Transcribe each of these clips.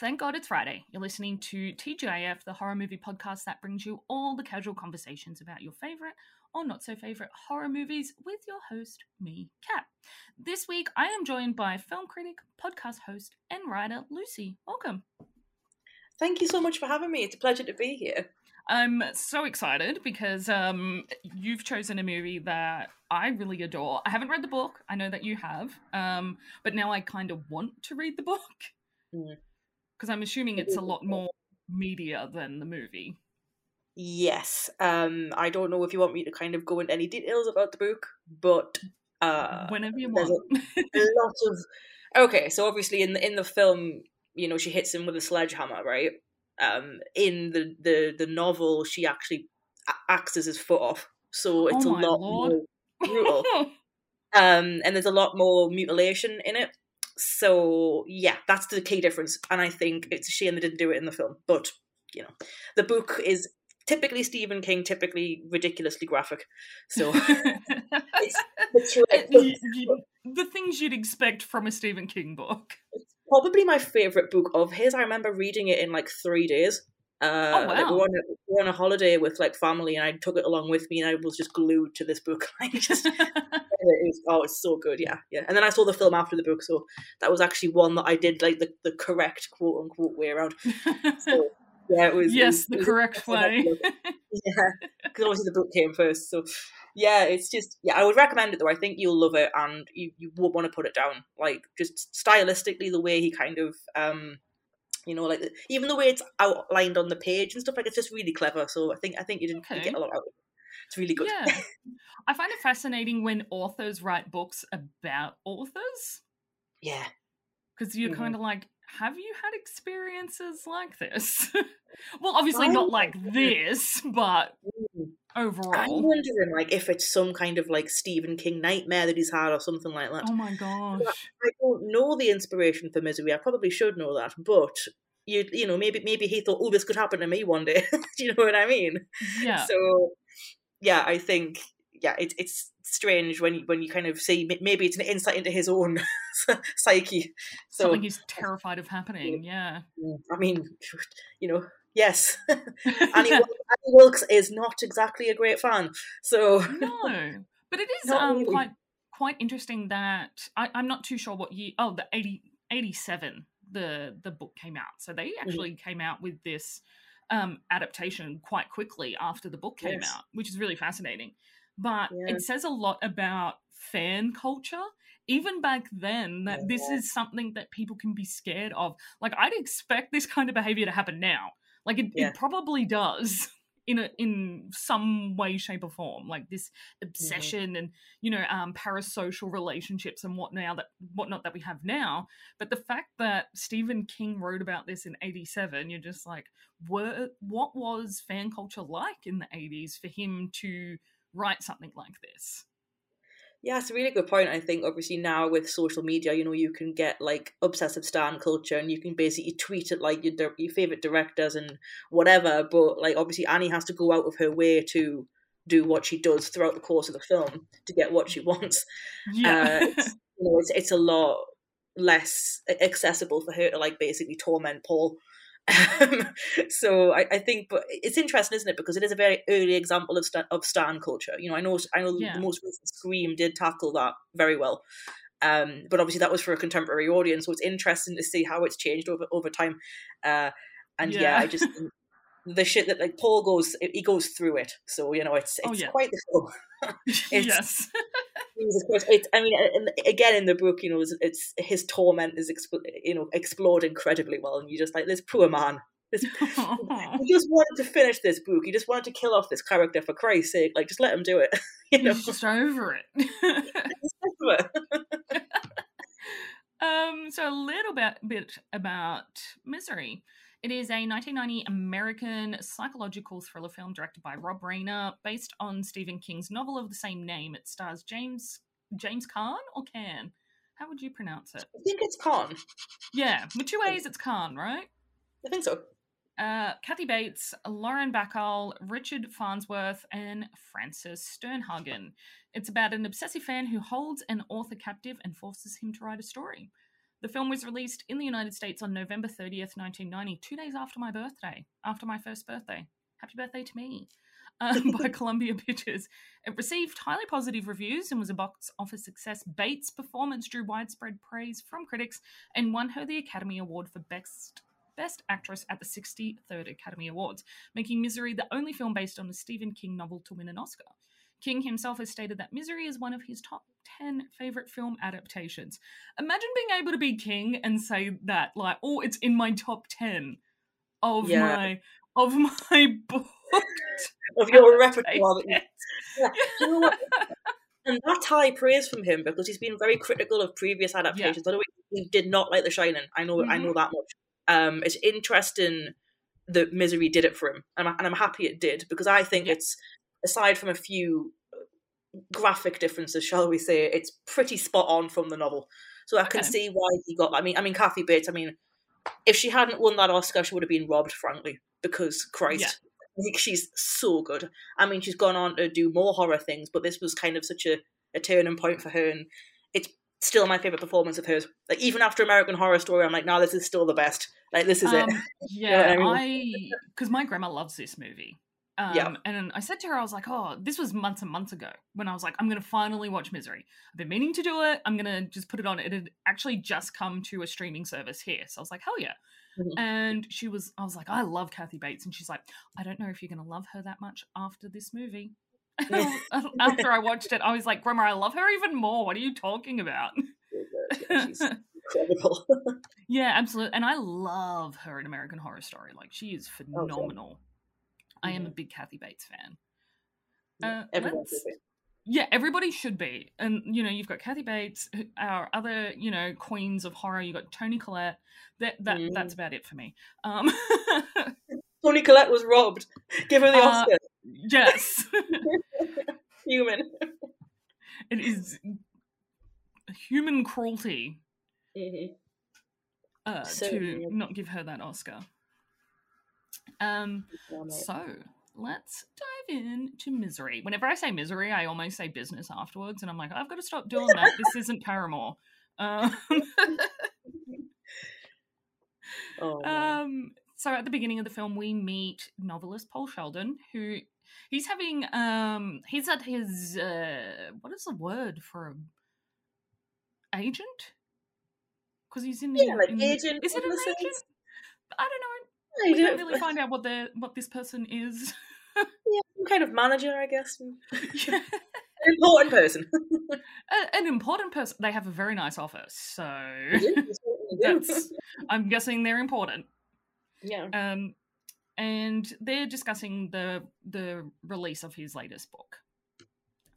Thank God it's Friday. You're listening to TGIF, the horror movie podcast that brings you all the casual conversations about your favorite or not so favorite horror movies with your host, me, Kat. This week, I am joined by film critic, podcast host, and writer Lucy. Welcome. Thank you so much for having me. It's a pleasure to be here. I'm so excited because um, you've chosen a movie that I really adore. I haven't read the book. I know that you have, um, but now I kind of want to read the book. Mm because I'm assuming it's a lot more media than the movie. Yes. Um, I don't know if you want me to kind of go into any details about the book, but uh, whenever you want. A, a lot of okay. So obviously, in the in the film, you know, she hits him with a sledgehammer, right? Um, in the the the novel, she actually axes his foot off, so it's oh a lot Lord. more brutal. um, and there's a lot more mutilation in it so yeah, that's the key difference, and I think it's a shame they didn't do it in the film. But you know, the book is typically Stephen King, typically ridiculously graphic. So it's, the, the things you'd expect from a Stephen King book. It's probably my favorite book of his. I remember reading it in like three days. Uh, oh, wow. like we, were on a, we were on a holiday with like family, and I took it along with me, and I was just glued to this book. Like just, it was, oh, it's so good, yeah, yeah. And then I saw the film after the book, so that was actually one that I did like the, the correct quote unquote way around. So, yeah, it was yes, it the correct way. yeah, because obviously the book came first, so yeah, it's just yeah, I would recommend it though. I think you'll love it, and you you won't want to put it down. Like just stylistically, the way he kind of um you know, like even the way it's outlined on the page and stuff, like it's just really clever. So I think I think you didn't okay. get a lot out of it. It's really good. Yeah. I find it fascinating when authors write books about authors. Yeah. Because you're mm-hmm. kind of like, have you had experiences like this? well, obviously not like this, but mm. overall. I'm wondering, like, if it's some kind of like Stephen King nightmare that he's had or something like that. Oh my gosh! I don't know the inspiration for Misery. I probably should know that, but you, you know, maybe maybe he thought, oh, this could happen to me one day. Do you know what I mean? Yeah. So, yeah, I think yeah, it's it's strange when you, when you kind of see maybe it's an insight into his own psyche. So, Something he's terrified of happening. Yeah. I mean, you know, yes, Annie, Annie Wilkes is not exactly a great fan. So no, but it is um, really. quite quite interesting that I, am not too sure what year. Oh, the 80, 87 the the book came out. So they mm-hmm. actually mm-hmm. came out with this um, adaptation quite quickly after the book came yes. out, which is really fascinating but yeah. it says a lot about fan culture even back then that yeah. this is something that people can be scared of like i'd expect this kind of behavior to happen now like it, yeah. it probably does in a in some way shape or form like this mm-hmm. obsession mm-hmm. and you know um parasocial relationships and what now that whatnot that we have now but the fact that stephen king wrote about this in 87 you're just like were, what was fan culture like in the 80s for him to write something like this. Yeah, it's a really good point. I think obviously now with social media, you know, you can get like obsessive stan culture, and you can basically tweet it like your your favorite directors and whatever. But like obviously Annie has to go out of her way to do what she does throughout the course of the film to get what she wants. Yeah, uh, it's, you know, it's it's a lot less accessible for her to like basically torment Paul so I, I, think, but it's interesting, isn't it? Because it is a very early example of st- of stan culture. You know, I know, I know, yeah. the most recent Scream did tackle that very well. Um, but obviously that was for a contemporary audience, so it's interesting to see how it's changed over over time. Uh, and yeah. yeah, I just the shit that like Paul goes, he goes through it. So you know, it's oh, it's oh, yeah. quite the film. yes. Jesus Christ! It's, I mean, again in the book, you know, it's, it's his torment is you know explored incredibly well, and you just like this poor man. This, he just wanted to finish this book. He just wanted to kill off this character for Christ's sake. Like, just let him do it. you know? He's just over it. um. So a little bit bit about misery. It is a 1990 American psychological thriller film directed by Rob Reiner, based on Stephen King's novel of the same name. It stars James James Caan or Can. How would you pronounce it? I think it's Caan. Yeah, with two A's, it's Caan, right? I think so. Uh, Kathy Bates, Lauren Bacall, Richard Farnsworth, and Frances Sternhagen. It's about an obsessive fan who holds an author captive and forces him to write a story. The film was released in the United States on November 30th, 1990, two days after my birthday, after my first birthday. Happy birthday to me. Um, by Columbia Pictures. It received highly positive reviews and was a box office success. Bates' performance drew widespread praise from critics and won her the Academy Award for Best Best Actress at the 63rd Academy Awards, making Misery the only film based on a Stephen King novel to win an Oscar. King himself has stated that Misery is one of his top 10 favorite film adaptations. Imagine being able to be King and say that, like, oh, it's in my top 10 of yeah. my of my book of your repertoire. Yeah. you know what? and that's high praise from him because he's been very critical of previous adaptations. Yeah. He did not like The Shining. I know, mm-hmm. I know that much. Um, it's interesting that Misery did it for him, and I'm, and I'm happy it did because I think yeah. it's aside from a few graphic differences, shall we say, it's pretty spot on from the novel. So I can okay. see why he got. I mean, I mean, Kathy Bates. I mean, if she hadn't won that Oscar, she would have been robbed, frankly, because Christ, yeah. I think she's so good. I mean, she's gone on to do more horror things, but this was kind of such a, a turning point for her, and it's still my favorite performance of hers. Like even after American Horror Story, I'm like, no, this is still the best. Like this is um, it. Yeah, I because my grandma loves this movie. Um, yeah. And I said to her, I was like, oh, this was months and months ago when I was like, I'm going to finally watch Misery. I've been meaning to do it. I'm going to just put it on. It had actually just come to a streaming service here. So I was like, hell yeah. Mm-hmm. And she was, I was like, I love Kathy Bates. And she's like, I don't know if you're going to love her that much after this movie. after I watched it, I was like, Grandma, I love her even more. What are you talking about? Yeah, incredible. yeah, absolutely. And I love her in American Horror Story. Like, she is phenomenal. Okay. I am a big Kathy Bates fan. Yeah, uh, everyone Yeah, everybody should be. And you know, you've got Kathy Bates, our other, you know, queens of horror. You got Toni Collette. That that mm. that's about it for me. Um, Toni Collette was robbed. Give her the uh, Oscar. Yes. human. It is human cruelty mm-hmm. uh, so, to not give her that Oscar. Um, so let's dive into misery. Whenever I say misery, I almost say business afterwards, and I'm like, I've got to stop doing that. this isn't Paramore. Um, oh, um, so at the beginning of the film, we meet novelist Paul Sheldon, who he's having um he's at his uh what is the word for a agent because he's in yeah, like in, agent. Is it an agent? I don't know. I we don't really find out what the what this person is. yeah, some kind of manager, I guess. Yeah. An important person. a, an important person. They have a very nice office, so that's. I'm guessing they're important. Yeah. Um, and they're discussing the the release of his latest book.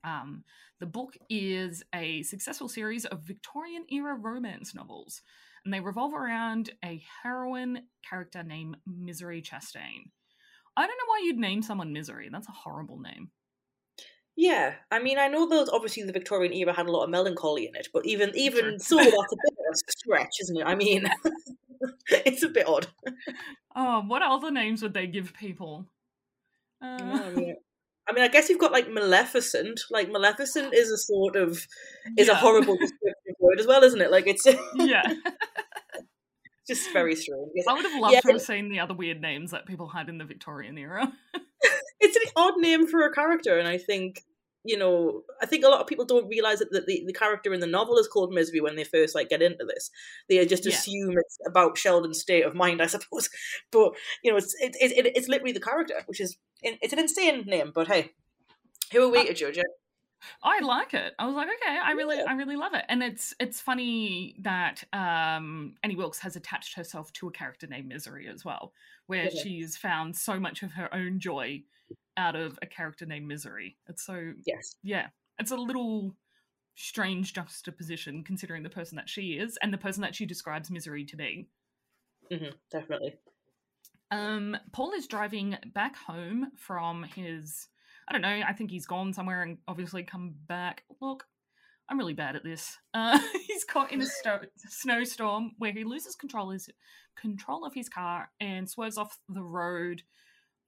Um, the book is a successful series of Victorian era romance novels and they revolve around a heroine character named Misery Chastain. I don't know why you'd name someone Misery. That's a horrible name. Yeah, I mean, I know that obviously the Victorian era had a lot of melancholy in it, but even even so, that's a bit of a stretch, isn't it? I mean, it's a bit odd. Oh, what other names would they give people? Uh... I, mean, I mean, I guess you've got like Maleficent. Like Maleficent is a sort of is yeah. a horrible descriptive word as well, isn't it? Like it's yeah just very strange. I would have loved yeah. to have seen the other weird names that people had in the Victorian era. it's an odd name for a character, and I think you know, I think a lot of people don't realize that the, the, the character in the novel is called Misery when they first like get into this. They just assume yeah. it's about Sheldon's state of mind, I suppose. But you know, it's it, it, it's literally the character, which is it's an insane name. But hey, who are we uh, to judge it? I like it. I was like, okay, I really, yeah. I really love it. And it's it's funny that um, Annie Wilkes has attached herself to a character named Misery as well, where yeah. she's found so much of her own joy out of a character named Misery. It's so yes, yeah, it's a little strange juxtaposition considering the person that she is and the person that she describes Misery to be. Mm-hmm, definitely. Um, Paul is driving back home from his I don't know. I think he's gone somewhere and obviously come back. Look, I'm really bad at this. Uh, he's caught in a sto- snowstorm where he loses control his control of his car and swerves off the road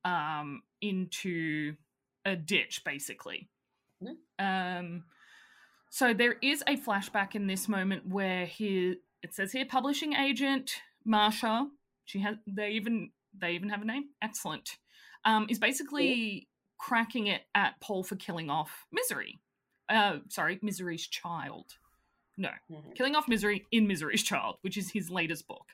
um, into a ditch, basically. Mm-hmm. Um, so there is a flashback in this moment where he it says here publishing agent Marsha. She has they even they even have a name. Excellent. Um, is basically cracking it at Paul for killing off Misery. Uh, sorry, Misery's child. No, mm-hmm. killing off Misery in Misery's Child, which is his latest book.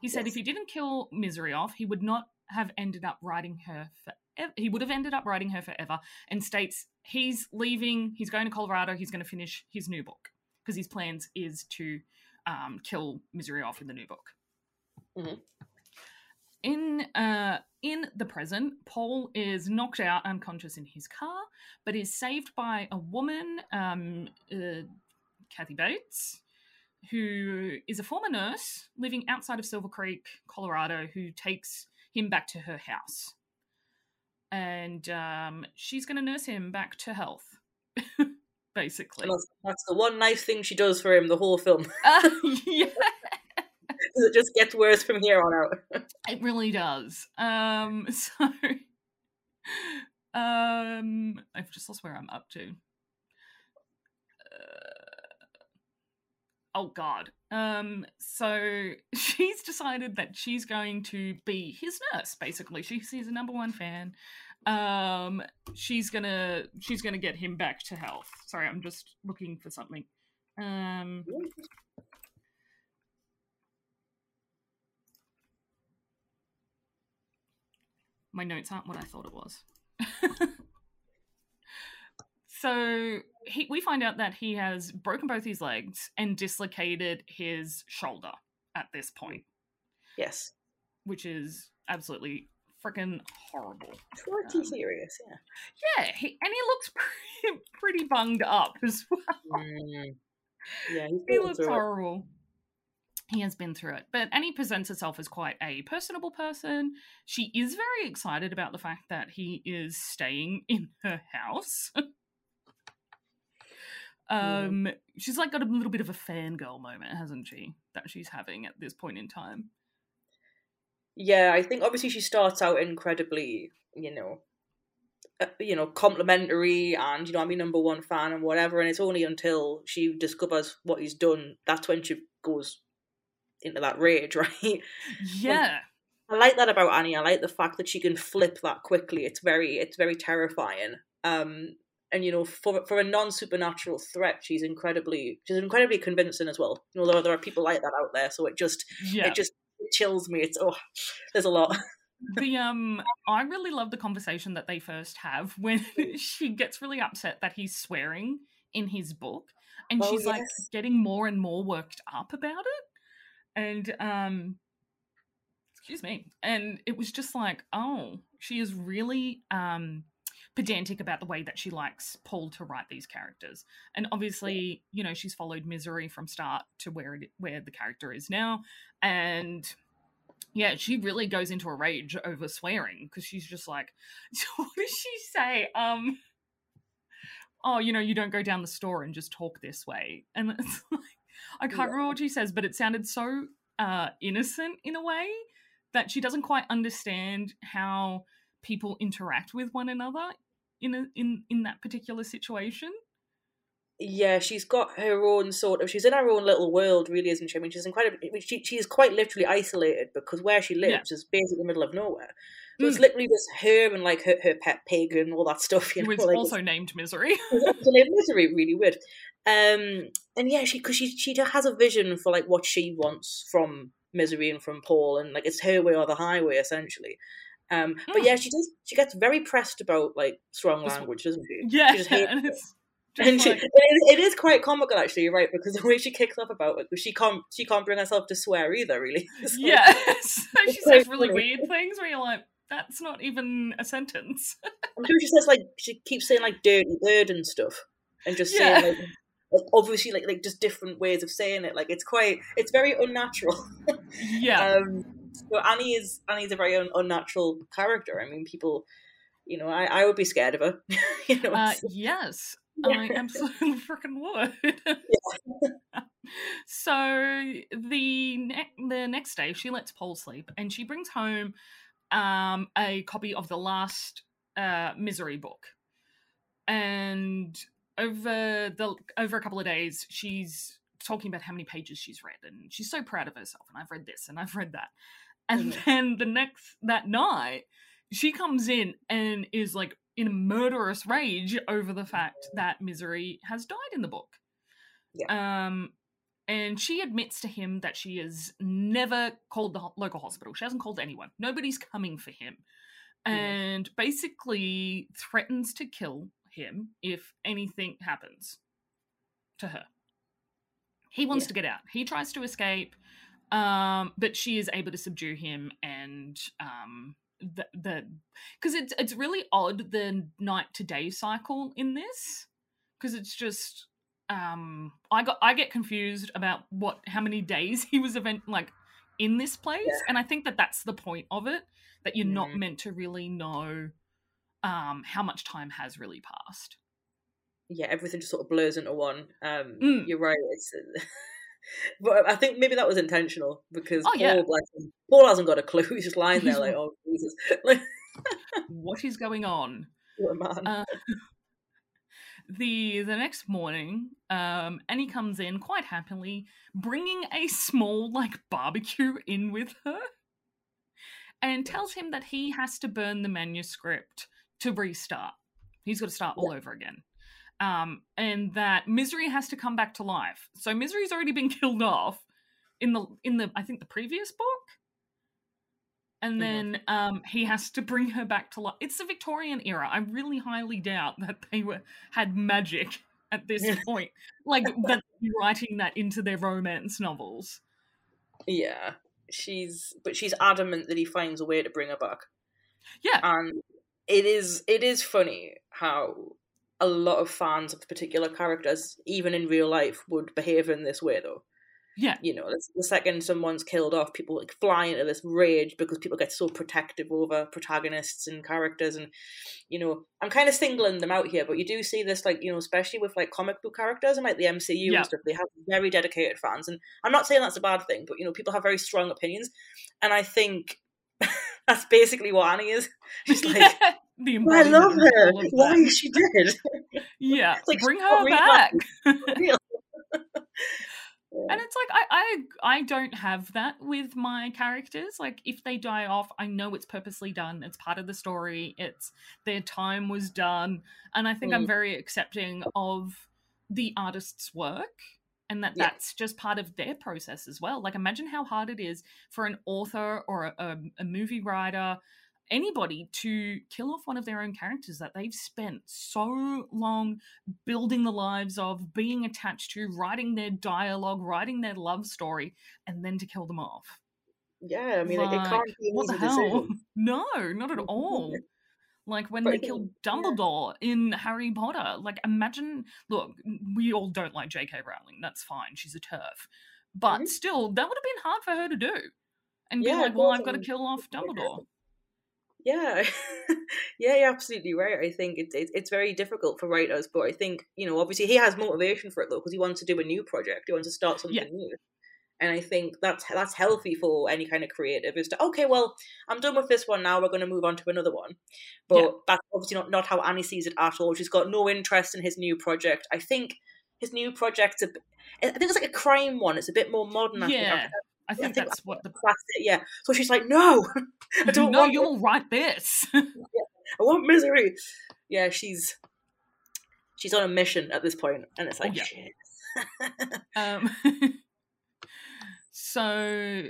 He said yes. if he didn't kill Misery off, he would not have ended up writing her forever. He would have ended up writing her forever and states he's leaving, he's going to Colorado, he's going to finish his new book because his plans is to um, kill Misery off in the new book. Mm-hmm. In uh, in the present, Paul is knocked out unconscious in his car, but is saved by a woman, um, uh, Kathy Bates, who is a former nurse living outside of Silver Creek, Colorado, who takes him back to her house. And um, she's going to nurse him back to health, basically. That's, that's, the one nice thing she does for him the whole film. Uh, yeah. It just gets worse from here on out. it really does. Um, so, um, I've just lost where I'm up to. oh god. Um so she's decided that she's going to be his nurse basically. She's his number one fan. Um she's gonna she's gonna get him back to health. Sorry i'm just looking for something. Um my notes aren't what i thought it was So he, we find out that he has broken both his legs and dislocated his shoulder at this point. Yes. Which is absolutely freaking horrible. Pretty um, serious, yeah. Yeah, he, and he looks pretty, pretty bunged up as well. Mm. Yeah, he looks horrible. It. He has been through it. But Annie presents herself as quite a personable person. She is very excited about the fact that he is staying in her house. Um, yeah. she's like got a little bit of a fangirl moment, hasn't she? That she's having at this point in time. Yeah, I think obviously she starts out incredibly, you know, uh, you know, complimentary and you know I'm your number one fan and whatever. And it's only until she discovers what he's done that's when she goes into that rage, right? Yeah. Like, I like that about Annie. I like the fact that she can flip that quickly. It's very, it's very terrifying. Um, and you know for for a non supernatural threat she's incredibly she's incredibly convincing as well you know there are, there are people like that out there so it just yeah. it just chills me it's oh there's a lot the um i really love the conversation that they first have when she gets really upset that he's swearing in his book and oh, she's yes. like getting more and more worked up about it and um excuse me and it was just like oh she is really um pedantic about the way that she likes Paul to write these characters. And obviously, you know, she's followed Misery from start to where it, where the character is now, and yeah, she really goes into a rage over swearing because she's just like, what does she say? Um, oh, you know, you don't go down the store and just talk this way, and it's like I can't yeah. remember what she says, but it sounded so uh, innocent in a way that she doesn't quite understand how people interact with one another in a, in in that particular situation. Yeah, she's got her own sort of. She's in her own little world, really, isn't she? I mean, she's incredibly. She she is quite literally isolated because where she lives yeah. is basically the middle of nowhere. So mm. it's literally just her and like her, her pet pig and all that stuff. You know, like, also named Misery. named Misery, really weird. Um, and yeah, she because she she has a vision for like what she wants from Misery and from Paul, and like it's her way or the highway essentially. Um, oh. But yeah, she does. She gets very pressed about like strong language, doesn't she? Yeah, she and it's. and she, like... it, it is quite comical, actually. Right because the way she kicks up about it, she can't, she can't bring herself to swear either. Really, so, yeah. so she says really funny. weird things where you're like, that's not even a sentence. I'm sure she says like she keeps saying like dirty bird and stuff, and just yeah. saying like, like obviously like like just different ways of saying it. Like it's quite, it's very unnatural. yeah. Um, so Annie is Annie's a very un- unnatural character. I mean, people, you know, I, I would be scared of her. you know, uh, yes, I absolutely freaking would. Yeah. so the ne- the next day, she lets Paul sleep, and she brings home um, a copy of the last uh, Misery book, and over the over a couple of days, she's talking about how many pages she's read and she's so proud of herself and I've read this and I've read that. And mm-hmm. then the next that night, she comes in and is like in a murderous rage over the fact that Misery has died in the book. Yeah. Um and she admits to him that she has never called the local hospital. She hasn't called anyone. Nobody's coming for him. Mm-hmm. And basically threatens to kill him if anything happens to her. He wants yeah. to get out. He tries to escape, um, but she is able to subdue him and um, the the because it's it's really odd the night to day cycle in this because it's just um I got I get confused about what how many days he was event like in this place yeah. and I think that that's the point of it that you're mm. not meant to really know um how much time has really passed yeah, everything just sort of blurs into one. Um, mm. You're right. It's, but I think maybe that was intentional because oh, Paul, yeah. him, Paul hasn't got a clue. He's just lying there like, oh Jesus, what is going on? What a man. Uh, the the next morning, um, Annie comes in quite happily, bringing a small like barbecue in with her, and tells him that he has to burn the manuscript to restart. He's got to start all over again um, and that Misery has to come back to life. So Misery's already been killed off in the in the I think the previous book, and then um, he has to bring her back to life. It's the Victorian era. I really highly doubt that they were had magic at this point, like that writing that into their romance novels. Yeah, she's but she's adamant that he finds a way to bring her back. Yeah, and it is it is funny how a lot of fans of particular characters, even in real life, would behave in this way, though. Yeah. You know, the second someone's killed off, people like fly into this rage because people get so protective over protagonists and characters. And, you know, I'm kind of singling them out here, but you do see this, like, you know, especially with like comic book characters and like the MCU yeah. and stuff, they have very dedicated fans. And I'm not saying that's a bad thing, but, you know, people have very strong opinions. And I think that's basically what Annie is. She's like, the I love her. Why is she dead? Yeah, like, bring her back. and it's like I, I I don't have that with my characters. Like if they die off, I know it's purposely done. It's part of the story. It's their time was done, and I think mm. I'm very accepting of the artist's work and that yeah. that's just part of their process as well. Like imagine how hard it is for an author or a, a, a movie writer anybody to kill off one of their own characters that they've spent so long building the lives of, being attached to, writing their dialogue, writing their love story, and then to kill them off. Yeah, I mean, like, it can't be what the hell? No, not at all. Like when they killed Dumbledore yeah. in Harry Potter. Like imagine look, we all don't like J.K. Rowling. That's fine. She's a TERF. But mm-hmm. still, that would have been hard for her to do. And yeah, be like, well, I've got to kill off Dumbledore. Yeah, yeah, you're absolutely right. I think it's it, it's very difficult for writers, but I think you know, obviously, he has motivation for it though because he wants to do a new project. He wants to start something yeah. new, and I think that's that's healthy for any kind of creative. Is to okay, well, I'm done with this one now. We're going to move on to another one, but yeah. that's obviously not not how Annie sees it at all. She's got no interest in his new project. I think his new project's a, I think it's like a crime one. It's a bit more modern. I yeah. Think. I think, I think that's what the classic. Yeah. So she's like, no, I don't no, want. you'll write this. yeah, I want misery. Yeah, she's she's on a mission at this point, and it's like, oh, yeah. um, so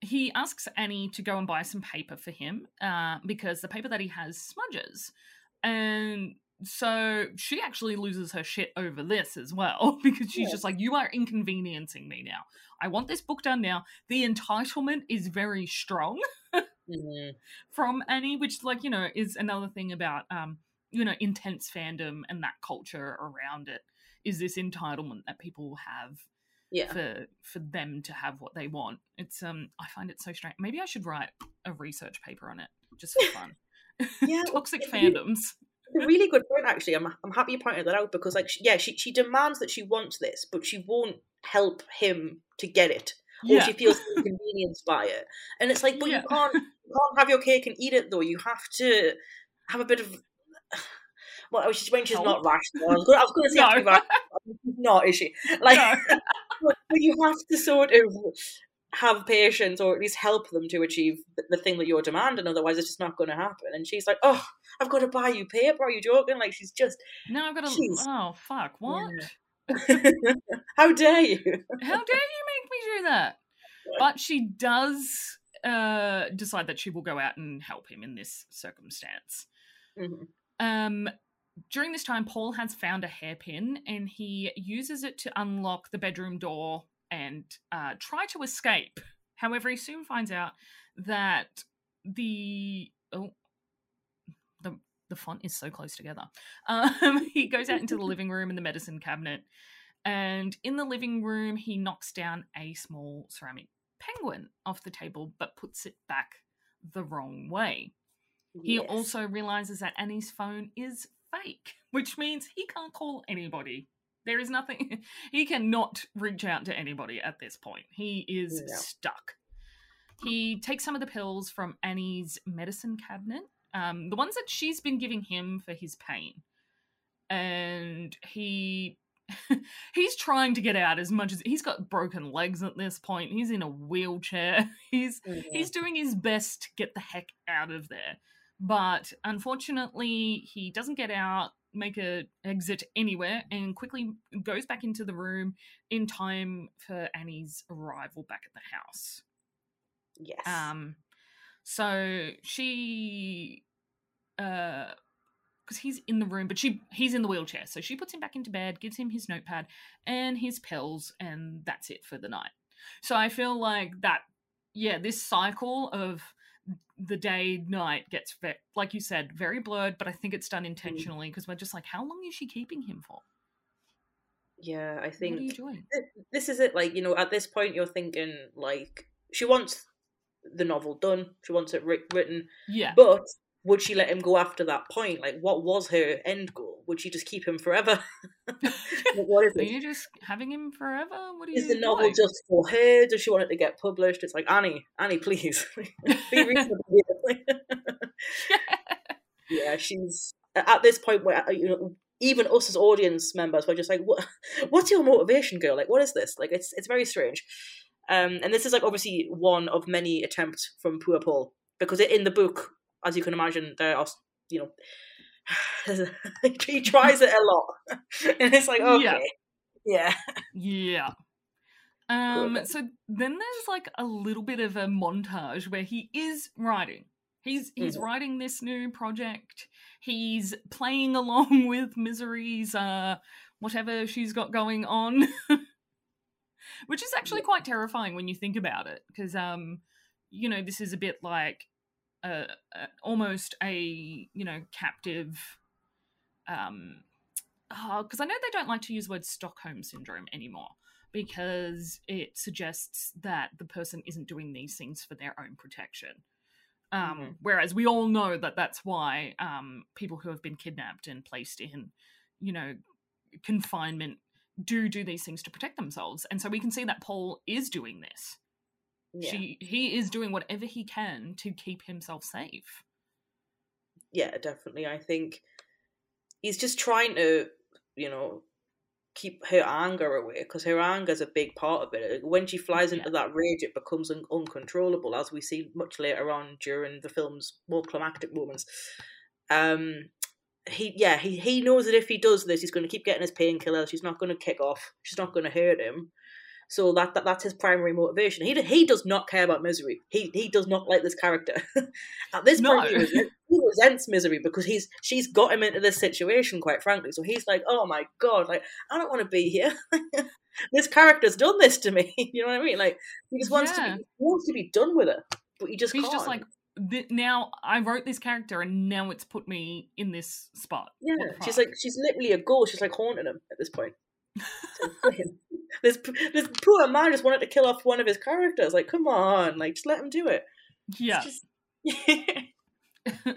he asks Annie to go and buy some paper for him uh, because the paper that he has smudges, and so she actually loses her shit over this as well because she's yeah. just like, You are inconveniencing me now. I want this book done now. The entitlement is very strong mm-hmm. from Annie, which, like, you know, is another thing about, um, you know, intense fandom and that culture around it is this entitlement that people have yeah. for for them to have what they want. It's um I find it so strange. Maybe I should write a research paper on it just for fun. Yeah, toxic fandoms It's a really good point actually I'm, I'm happy you pointed that out because like she, yeah she, she demands that she wants this but she won't help him to get it or yeah. she feels inconvenienced by it and it's like but yeah. you can't you can't have your cake and eat it though you have to have a bit of well she's when she's not rational I was going to say no. Not is she? Like no. you have to sort of have patience or at least help them to achieve the thing that you're demanding otherwise it's just not going to happen. And she's like oh i've got to buy you paper are you joking? Like she's just no i've got to oh fuck what? Yeah. how dare you? How dare you make me do that? But she does uh, decide that she will go out and help him in this circumstance. Mm-hmm. um during this time, Paul has found a hairpin and he uses it to unlock the bedroom door and uh, try to escape. However, he soon finds out that the oh the the font is so close together. Um, he goes out into the living room and the medicine cabinet, and in the living room he knocks down a small ceramic penguin off the table, but puts it back the wrong way. Yes. He also realizes that Annie's phone is fake, which means he can't call anybody. There is nothing, he cannot reach out to anybody at this point. He is yeah. stuck. He takes some of the pills from Annie's medicine cabinet, um, the ones that she's been giving him for his pain. And he he's trying to get out as much as he's got broken legs at this point. He's in a wheelchair. He's mm-hmm. he's doing his best to get the heck out of there. But unfortunately, he doesn't get out, make a exit anywhere, and quickly goes back into the room in time for Annie's arrival back at the house. Yes. Um. So she, uh, because he's in the room, but she he's in the wheelchair, so she puts him back into bed, gives him his notepad and his pills, and that's it for the night. So I feel like that, yeah, this cycle of the day night gets ve- like you said very blurred but i think it's done mm. intentionally because we're just like how long is she keeping him for? Yeah i think this is it like you know at this point you're thinking like she wants the novel done she wants it written yeah. but would she let him go after that point? Like, what was her end goal? Would she just keep him forever? what is Are it? you just having him forever? What is the novel just for her? Does she want it to get published? It's like Annie, Annie, please be reasonable. yeah. yeah, she's at this point where uh, you know even us as audience members were just like, what? What's your motivation, girl? Like, what is this? Like, it's it's very strange. Um, and this is like obviously one of many attempts from Poor Paul because in the book as you can imagine, there are you know he tries it a lot, and it's like okay, yeah, yeah. Um, so then there's like a little bit of a montage where he is writing. He's he's mm-hmm. writing this new project. He's playing along with Misery's uh whatever she's got going on. Which is actually quite terrifying when you think about it because um you know this is a bit like a, a almost a you know captive um because oh, I know they don't like to use the word Stockholm syndrome anymore because it suggests that the person isn't doing these things for their own protection. Um, mm-hmm. Whereas we all know that that's why um, people who have been kidnapped and placed in, you know, confinement do do these things to protect themselves. And so we can see that Paul is doing this. Yeah. She he is doing whatever he can to keep himself safe. Yeah, definitely. I think he's just trying to, you know, keep her anger away because her anger is a big part of it. When she flies into yeah. that rage, it becomes un- uncontrollable, as we see much later on during the film's more climactic moments. Um, he yeah he he knows that if he does this, he's going to keep getting his painkillers. She's not going to kick off. She's not going to hurt him. So that, that that's his primary motivation. He he does not care about misery. He he does not like this character. At this no. point, he, resents, he resents misery because he's she's got him into this situation. Quite frankly, so he's like, oh my god, like I don't want to be here. this character's done this to me. you know what I mean? Like he just wants yeah. to be wants to be done with it, but he just he's can't. just like now I wrote this character and now it's put me in this spot. Yeah, she's like she's literally a ghost. She's like haunting him at this point. This this poor man just wanted to kill off one of his characters. Like, come on, like just let him do it. Yeah. Just...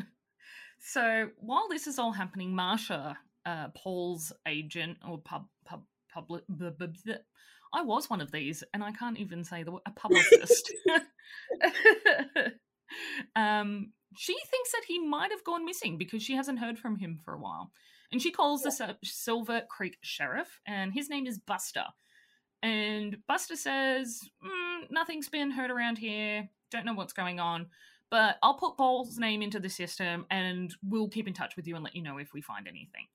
so while this is all happening, Marsha, uh, Paul's agent or pub pub public. I was one of these, and I can't even say the word a publicist. um, she thinks that he might have gone missing because she hasn't heard from him for a while. And she calls the Silver Creek sheriff, and his name is Buster. And Buster says, mm, Nothing's been heard around here. Don't know what's going on. But I'll put Paul's name into the system and we'll keep in touch with you and let you know if we find anything.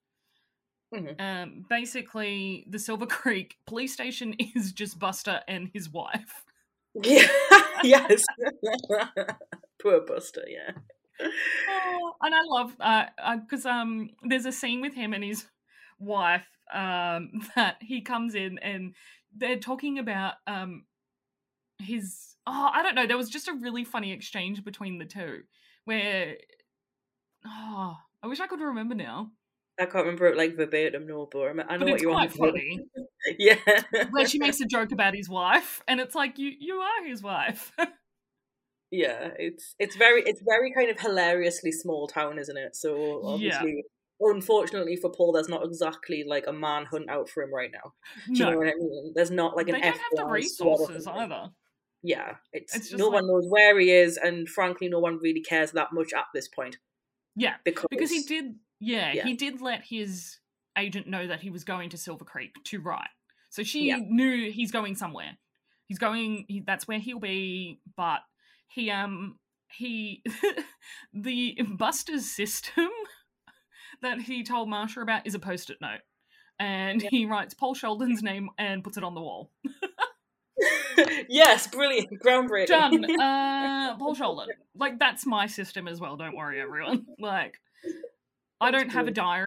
Mm-hmm. Um, basically, the Silver Creek police station is just Buster and his wife. Yeah, yes. Poor Buster, yeah. Oh, and I love because uh, uh, um, there's a scene with him and his wife um, that he comes in and they're talking about um, his. Oh, I don't know. There was just a really funny exchange between the two where. Oh, I wish I could remember now. I can't remember it like verbatim, no, but I know but what you're quite funny. yeah, where she makes a joke about his wife, and it's like you you are his wife. yeah, it's it's very it's very kind of hilariously small town, isn't it? So obviously, yeah. Unfortunately for Paul, there's not exactly like a manhunt out for him right now. Do no. you know what I mean? There's not like an. They don't F1 have the resources either. Yeah, it's, it's no like... one knows where he is, and frankly, no one really cares that much at this point. Yeah, because because he did yeah, yeah, he did let his agent know that he was going to Silver Creek to write. So she yeah. knew he's going somewhere. He's going. He, that's where he'll be. But he um he the Buster's system that he told Marsha about is a post-it note, and yeah. he writes Paul Sheldon's name and puts it on the wall. yes, brilliant, groundbreaking. Done. Uh, Paul Sheldon. Like that's my system as well. Don't worry, everyone. Like I don't have a diary.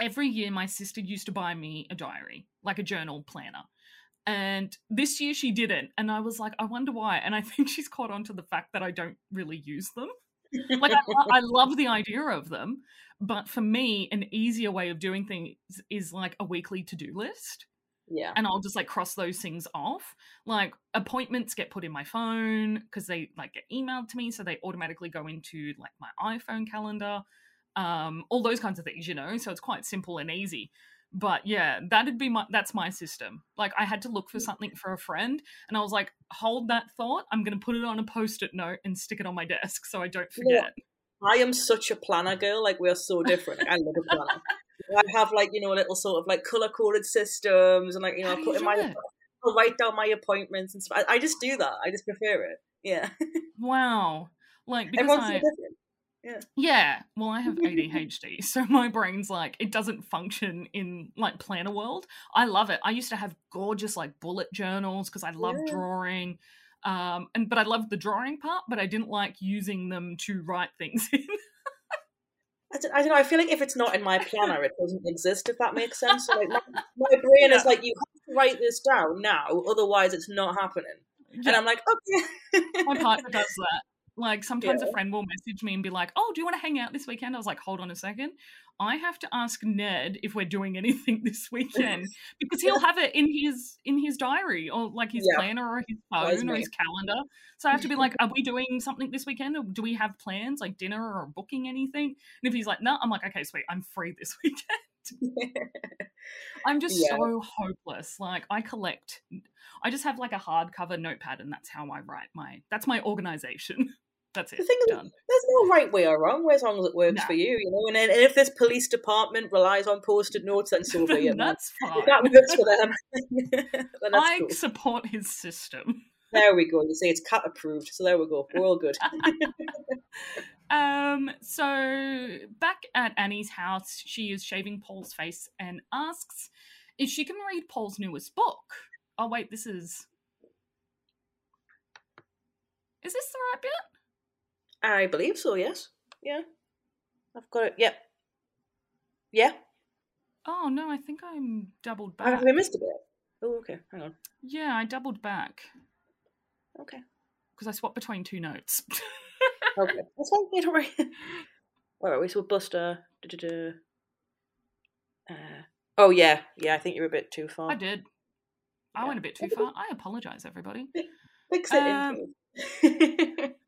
Every year, my sister used to buy me a diary, like a journal planner. And this year she didn't. And I was like, I wonder why. And I think she's caught on to the fact that I don't really use them. Like, I, I love the idea of them. But for me, an easier way of doing things is like a weekly to do list. Yeah. And I'll just like cross those things off. Like appointments get put in my phone because they like get emailed to me. So they automatically go into like my iPhone calendar um, all those kinds of things, you know. So it's quite simple and easy. But yeah, that'd be my that's my system. Like I had to look for something for a friend, and I was like, hold that thought. I'm going to put it on a post-it note and stick it on my desk so I don't forget. Yeah. I am such a planner girl. Like we're so different. I love a planner. I have like you know a little sort of like color coded systems and like you know I put in my I'll write down my appointments and stuff. I, I, just do that. I just prefer it. Yeah. Wow. Like because Everyone's I, so yeah. Yeah. Well, I have ADHD, so my brain's like it doesn't function in like planner world. I love it. I used to have gorgeous like bullet journals because I love yeah. drawing. Um, and but I loved the drawing part, but I didn't like using them to write things in. I don't, I don't know. I feel like if it's not in my planner, it doesn't exist. If that makes sense. So like my, my brain yeah. is like, you have to write this down now, otherwise it's not happening. Yeah. And I'm like, okay. my partner does that. Like sometimes yeah. a friend will message me and be like, "Oh, do you want to hang out this weekend?" I was like, "Hold on a second. I have to ask Ned if we're doing anything this weekend because he'll have it in his in his diary or like his yeah. planner or his phone or his calendar. So I have to be like, "Are we doing something this weekend? Or do we have plans like dinner or booking anything?" And if he's like, "No," I'm like, "Okay, sweet. I'm free this weekend." I'm just yeah. so hopeless. Like I collect I just have like a hardcover notepad and that's how I write my that's my organization. That's it. The thing is, Done. there's no right way or wrong way as long as it works no. for you, you know. And, and if this police department relies on post-it notes, then so be it. That's fine. If that works for them. I cool. support his system. There we go. You say it's Kat approved, so there we go. We're all good. um. So back at Annie's house, she is shaving Paul's face and asks if she can read Paul's newest book. Oh wait, this is. Is this the right bit? I believe so, yes. Yeah. I've got it. Yep. Yeah. Oh, no, I think I'm doubled back. Have I missed a bit? Oh, okay. Hang on. Yeah, I doubled back. Okay. Because I swapped between two notes. okay. That's fine. Don't worry. Where are we? So Buster. Uh, oh, yeah. Yeah, I think you're a bit too far. I did. I yeah. went a bit too far. I apologise, everybody. Fix it um,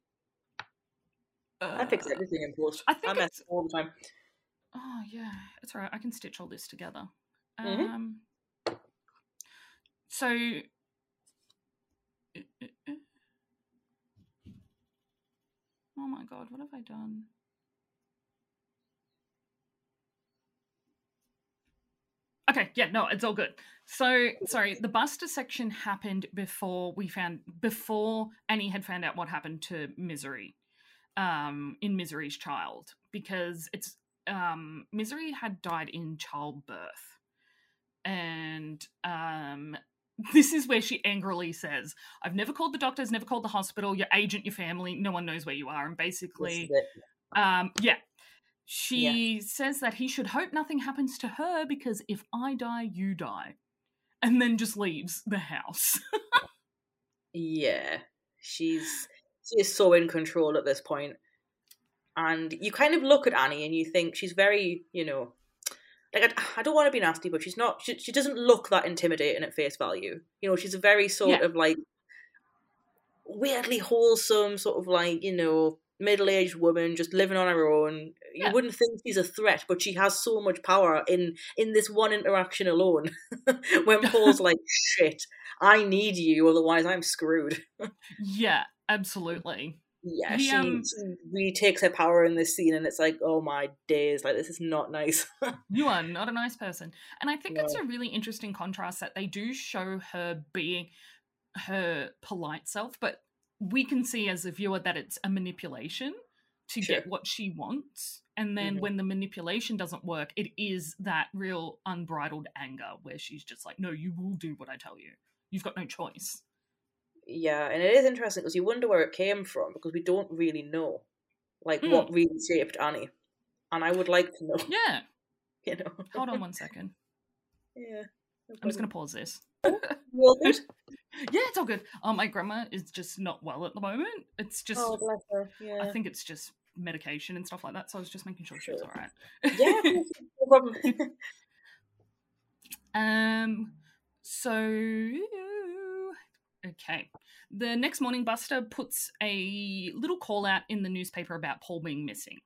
uh, I fix everything in post. I think I mess all the time. Oh yeah, it's alright. I can stitch all this together. Mm-hmm. Um, so. Oh my god, what have I done? Okay, yeah, no, it's all good. So sorry, the Buster section happened before we found before Annie had found out what happened to Misery, um, in Misery's child because it's um Misery had died in childbirth, and um this is where she angrily says, I've never called the doctors, never called the hospital, your agent, your family, no one knows where you are. And basically, um, yeah, she yeah. says that he should hope nothing happens to her because if I die, you die. And then just leaves the house. yeah. She's she is so in control at this point. And you kind of look at Annie and you think she's very, you know, like I, I don't want to be nasty, but she's not. She, she doesn't look that intimidating at face value. You know, she's a very sort yeah. of like weirdly wholesome, sort of like you know middle-aged woman just living on her own. You yeah. wouldn't think she's a threat but she has so much power in in this one interaction alone when paul's like shit i need you otherwise i'm screwed. Yeah absolutely. Yeah he, she, um, she, really takes her power in this scene and it's like oh my days like this is not nice. You are not a nice person. And i think no. it's a really interesting contrast that they do show her being her polite self but we can see as a viewer that it's a manipulation to sure. get what she wants. And then mm-hmm. when the manipulation doesn't work, it is that real unbridled anger where she's just like, no, you will do what I tell you. You've got no choice. Yeah, and it is interesting because you wonder where it came from because we don't really know, like, mm. what really shaped Annie. And I would like to know. Yeah. You know. Hold on one second. Yeah. No I'm just going to pause this. Well, good? Yeah, it's all good. Um, my grandma is just not well at the moment. It's just, oh, bless her. Yeah. I think it's just medication and stuff like that. So I was just making sure she was all right. yeah, no problem. um, so okay. The next morning, Buster puts a little call out in the newspaper about Paul being missing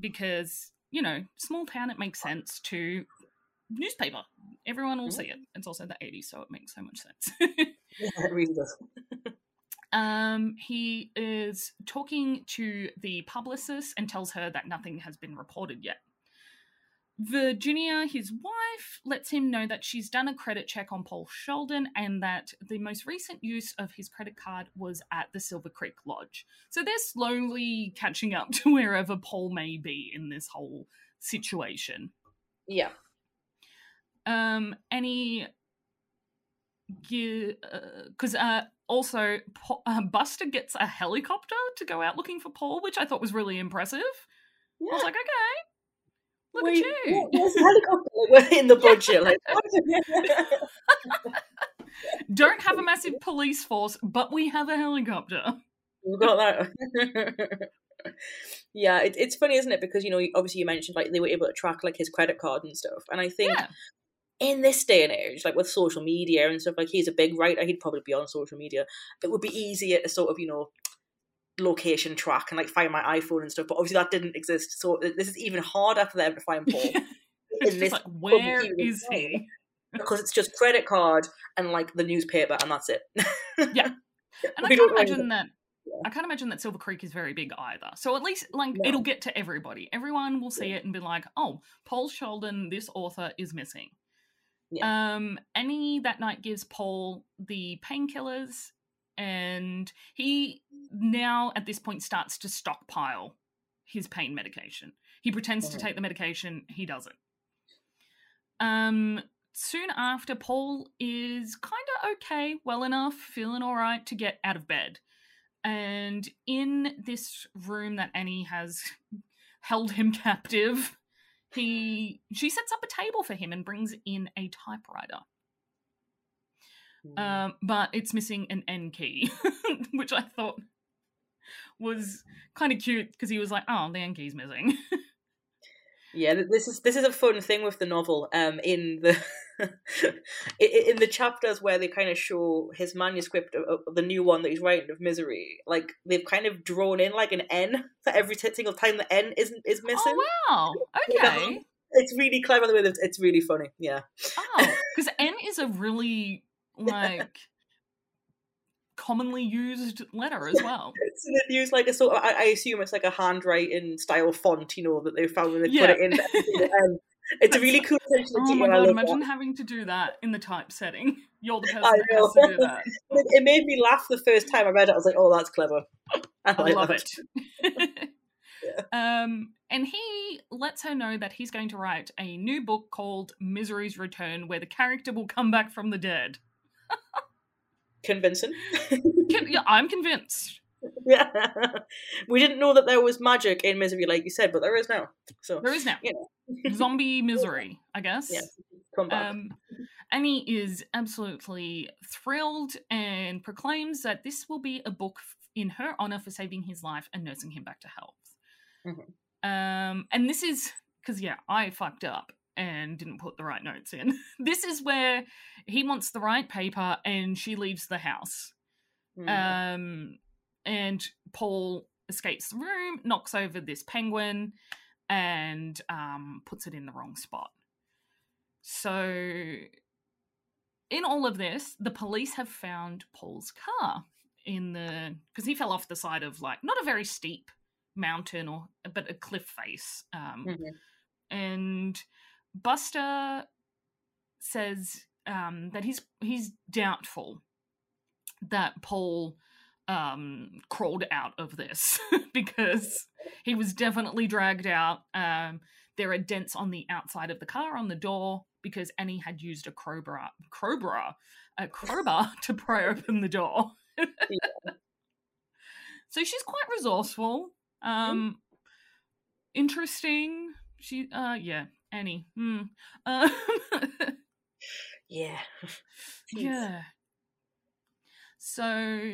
because you know, small town. It makes sense to newspaper. Everyone will mm-hmm. see it. It's also the 80s, so it makes so much sense. yeah, it really does. um, he is talking to the publicist and tells her that nothing has been reported yet. Virginia, his wife, lets him know that she's done a credit check on Paul Sheldon and that the most recent use of his credit card was at the Silver Creek Lodge. So they're slowly catching up to wherever Paul may be in this whole situation. Yeah um any because uh, uh, also uh, Buster gets a helicopter to go out looking for Paul, which I thought was really impressive. Yeah. I was like, okay, look Wait, at you. There's a helicopter in the budget. like, don't have a massive police force, but we have a helicopter. We've got that. yeah, it, it's funny, isn't it? Because you know, obviously, you mentioned like they were able to track like his credit card and stuff, and I think. Yeah in this day and age, like with social media and stuff, like he's a big writer, he'd probably be on social media. It would be easier to sort of, you know, location track and like find my iPhone and stuff. But obviously that didn't exist, so this is even harder for them to find Paul. in this like, where is he? Because it's just credit card and like the newspaper, and that's it. yeah, and I can't imagine that. I can't imagine that Silver Creek is very big either. So at least like no. it'll get to everybody. Everyone will see yeah. it and be like, "Oh, Paul Sheldon, this author is missing." Yeah. Um, Annie that night gives Paul the painkillers, and he now at this point starts to stockpile his pain medication. He pretends to take the medication, he doesn't. Um, soon after, Paul is kind of okay, well enough, feeling all right to get out of bed. And in this room that Annie has held him captive, he she sets up a table for him and brings in a typewriter. Mm. Um, but it's missing an N key, which I thought was kind of cute because he was like, "Oh, the N key's missing." yeah, this is this is a fun thing with the novel. Um, in the in the chapters where they kind of show his manuscript of, the new one that he's writing of misery, like they've kind of drawn in like an N for every single time the N isn't is oh, missing. Oh wow! Okay, it's really clever the way that it's really funny. Yeah. Oh, because N is a really like commonly used letter as well. so they use like a sort of, I, I, assume it's like a handwriting style font, you know, that they found when they yeah. put it in. It's a really cool Oh to my god! Imagine that. having to do that in the typesetting. You're the person that has to do that. It, it made me laugh the first time I read it. I was like, "Oh, that's clever." I, I love that. it. Um, and he lets her know that he's going to write a new book called Misery's Return, where the character will come back from the dead. Convincing. Yeah, I'm convinced. yeah, we didn't know that there was magic in misery, like you said, but there is now. So There is now you know, zombie misery, I guess. yeah, come back. Um, Annie is absolutely thrilled and proclaims that this will be a book in her honor for saving his life and nursing him back to health. Mhm. Um, and this is because, yeah, I fucked up and didn't put the right notes in. this is where he wants the right paper and she leaves the house. Mm. Um, and Paul escapes the room, knocks over this penguin, and um, puts it in the wrong spot. So, in all of this, the police have found Paul's car in the because he fell off the side of like not a very steep mountain or but a cliff face. Um, Mhm. and Buster says um, that he's he's doubtful that Paul um, crawled out of this because he was definitely dragged out. Um, there are dents on the outside of the car on the door because Annie had used a crowbar, crowbar, a crowbar to pry open the door. So she's quite resourceful. Um, interesting. She, uh, yeah, Annie. Hmm. Um, yeah. yeah. So,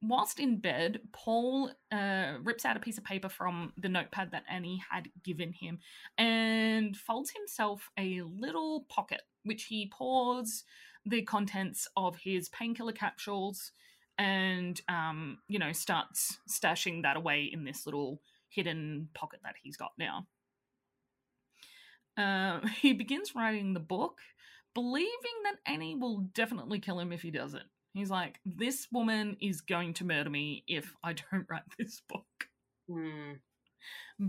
whilst in bed, Paul uh, rips out a piece of paper from the notepad that Annie had given him and folds himself a little pocket, which he pours the contents of his painkiller capsules and, um, you know, starts stashing that away in this little hidden pocket that he's got now. Uh, he begins writing the book, believing that Annie will definitely kill him if he doesn't. He's like, this woman is going to murder me if I don't write this book. Mm.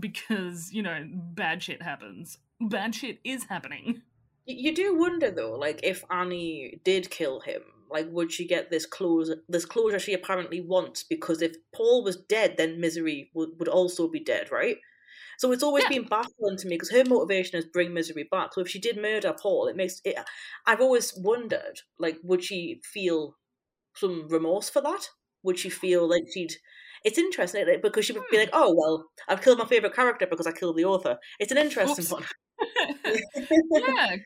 Because, you know, bad shit happens. Bad shit is happening. You, do wonder though, like if Annie did kill him, like would she get this closure? This closure she apparently wants because if Paul was dead, then Misery would, would also be dead, right? So it's always Yeah. been baffling to me because her motivation is bring Misery back. So if she did murder Paul, it makes it. I've always wondered, like, would she feel some remorse for that? Would she feel like she'd? It's interesting like, because she would be Hmm. like, "Oh well, I've killed my favorite character because I killed the author." It's an interesting Oops. one. yeah,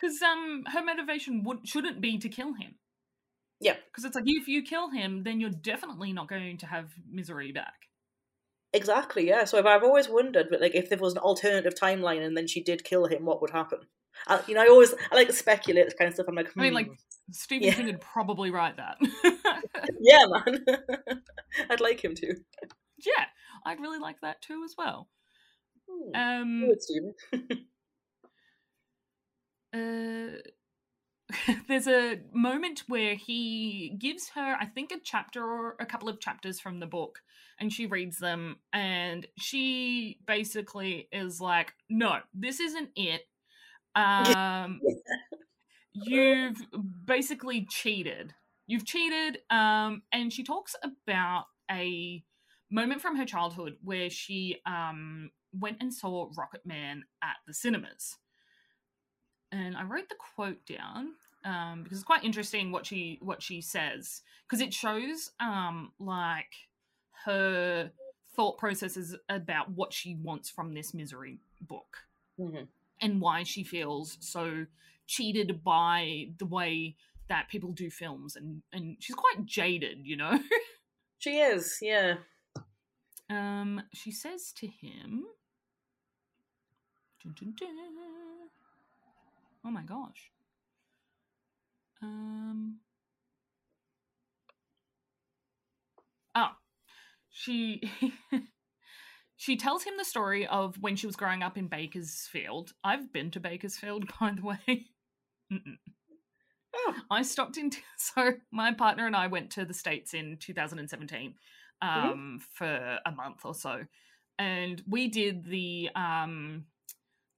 because um, her motivation would shouldn't be to kill him. Yeah. Because it's like, if you kill him, then you're definitely not going to have misery back. Exactly, yeah. So I've, I've always wondered, but like, if there was an alternative timeline and then she did kill him, what would happen? I, you know, I always I like to speculate this kind of stuff. I'm like, I mean, like, hmm, Stephen Yeah. King would probably write that. yeah, man, I'd like him to. yeah, I'd really like that too as well. Hmm. Um, Good, Stephen. uh, there's a moment where he gives her, I think, a chapter or a couple of chapters from the book, and she reads them, and she basically is like, "No, this isn't it. Um, you've basically cheated. You've cheated." Um, and she talks about a moment from her childhood where she um went and saw Rocket Man at the cinemas and I wrote the quote down um, because it's quite interesting what she what she says because it shows um, like her thought processes about what she wants from this misery book Mhm. and why she feels so cheated by the way that people do films and and she's quite jaded you know She is, yeah. um she says to him dun, dun, dun. Oh my gosh. Um oh she she tells him the story of when she was growing up in bakersfield. I've been to bakersfield by the way. Oh. I stopped in. So my partner and I went to the states in 2017 um, for a month or so, and we did the um,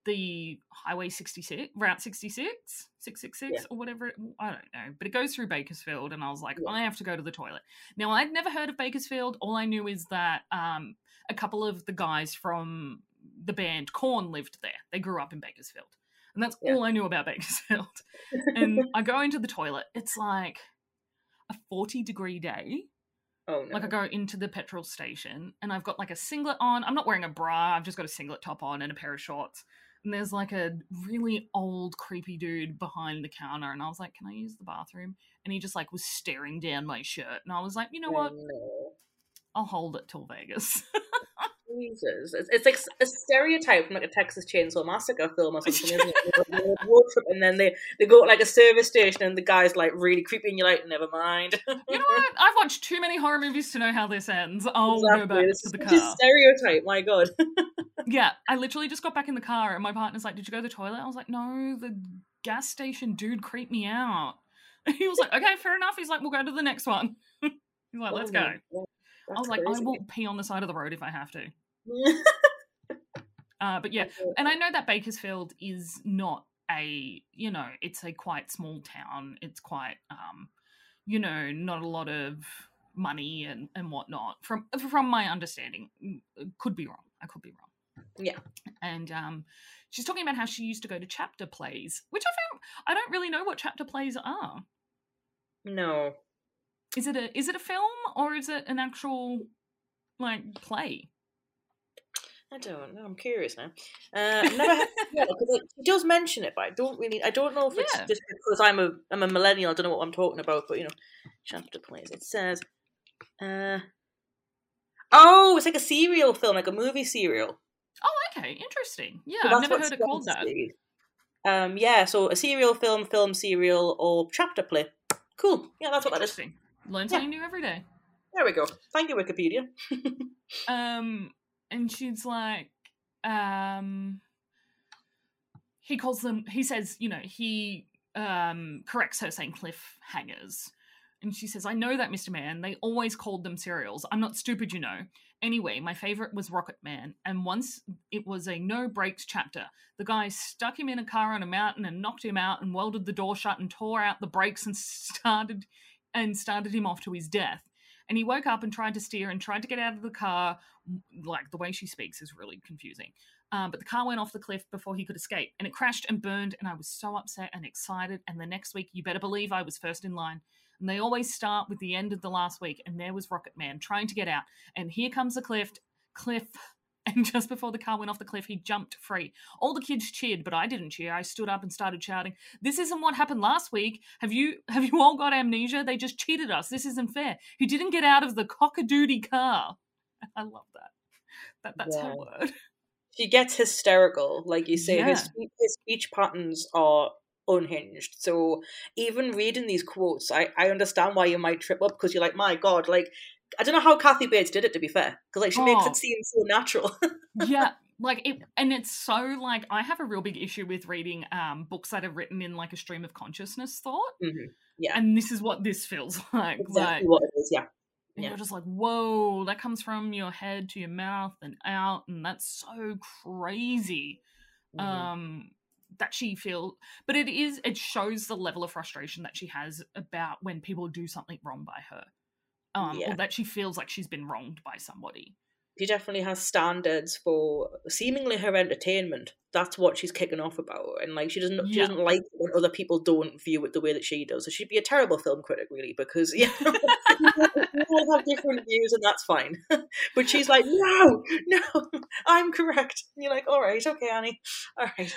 the Highway 66, Route 66, 666, yeah. or whatever. It, I don't know. But it goes through Bakersfield, and I was like, yeah. I have to go to the toilet. Now, I'd never heard of Bakersfield. All I knew is that um, a couple of the guys from the band Korn lived there. They grew up in Bakersfield. And that's yeah. all I knew about Bakersfield. and I go into the toilet. It's like a 40 degree day. Oh, no. Like I go into the petrol station and I've got like a singlet on. I'm not wearing a bra. I've just got a singlet top on and a pair of shorts. And there's like a really old, creepy dude behind the counter. And I was like, Can I use the bathroom? And he just like was staring down my shirt. And I was like, You know what? Oh. I'll hold it till Vegas. It's, it's like a stereotype from like a Texas Chainsaw Massacre film or something, isn't it? and then they they go to like a service station, and the guy's like really creepy, and you're like, never mind. you know what? I've watched too many horror movies to know how this ends. I'll exactly. go back it's to the car. stereotype. My God. yeah, I literally just got back in the car, and my partner's like, "Did you go to the toilet?" I was like, "No, the gas station dude creeped me out." he was like, "Okay, fair enough." He's like, "We'll go to the next one." He's like, oh "Let's oh, go." I was crazy. like, I will pee on the side of the road if I have to. Uh, but yeah, and I know that Bakersfield is not a, you know, it's a quite small town. It's quite, um, you know, not a lot of money and, and whatnot. From from my understanding, mm, could be wrong. I could be wrong. Yeah. And um, she's talking about how she used to go to chapter plays, which I found I don't really know what chapter plays are. No. Is it a is it a film or is it an actual like play? I don't know. I'm curious now. Uh, never because he does mention it, but I don't really. I don't know if it's yeah. just because I'm a I'm a millennial. I don't know what I'm talking about, but you know, chapter plays. It says, uh, oh, it's like a serial film, like a movie serial. Oh, okay, interesting. Yeah, so I've never heard it called that. Um, yeah, so a serial film, film serial, or chapter play. Cool. Yeah, that's what that is. Learn something yeah. new every day. There we go. Thank you, Wikipedia. um, and she's like, um, he calls them. He says, you know, he um corrects her saying cliffhangers. And she says, I know that, Mr. Man. They always called them serials. I'm not stupid, you know. Anyway, my favorite was Rocket Man, and once it was a no brakes chapter. The guy stuck him in a car on a mountain and knocked him out and welded the door shut and tore out the brakes and started and started him off to his death. And he woke up and tried to steer and tried to get out of the car. Like the way she speaks is really confusing. Um, but the car went off the cliff before he could escape and it crashed and burned. And I was so upset and excited. And the next week, you better believe I was first in line. And they always start with the end of the last week. And there was Rocket Man trying to get out. And here comes the cliff. Cliff and just before the car went off the cliff, he jumped free. All the kids cheered, but I didn't cheer. I stood up and started shouting, "This isn't what happened last week. Have you have you all got amnesia? They just cheated us. This isn't fair. He didn't get out of the cockadoodie car." I love that. That that's yeah. her word. She gets hysterical, like you say. Yeah. His his speech patterns are unhinged. So even reading these quotes, I, I understand why you might trip up because you're like, my God, like I don't know how Kathy Bates did it. To be fair, because like she oh. makes it oh. seem so natural. yeah, like it, and it's so like I have a real big issue with reading um books that are written in like a stream of consciousness thought. Mm-hmm. Yeah, and this is what this feels like. Exactly like, what it is. Yeah. Yeah. you're just like, whoa, that comes from your head to your mouth and out, and that's so crazy. Mm-hmm. Um, that she feels but it is it shows the level of frustration that she has about when people do something wrong by her um, yeah. or that she feels like she's been wronged by somebody. She definitely has standards for seemingly her entertainment. That's what she's kicking off about, and like she doesn't, she doesn't like when other people don't view it the way that she does. So she'd be a terrible film critic, really, because yeah, people have different views, and that's fine. but she's like, no, no, I'm correct. And you're like, all right, okay, Annie, all right.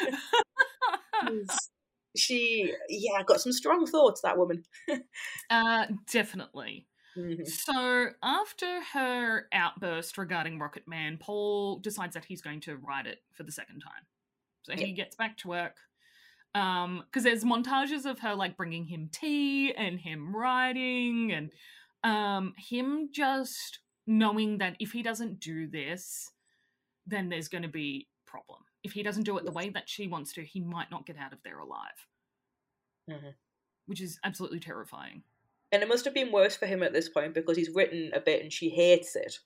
she, yeah, got some strong thoughts. That woman. uh, definitely. Mm-hmm. So, after her outburst regarding Rocket Man, Paul decides that he's going to write it for the second time. So yep. he gets back to work. Um, because there's montages of her like bringing him tea and him writing and um him just knowing that if he doesn't do this, then there's going to be problem. If he doesn't do it the way that she wants to, he might not get out of there alive. Mm-hmm. Which is absolutely terrifying. And it must have been worse for him at this point because he's written a bit and she hates it.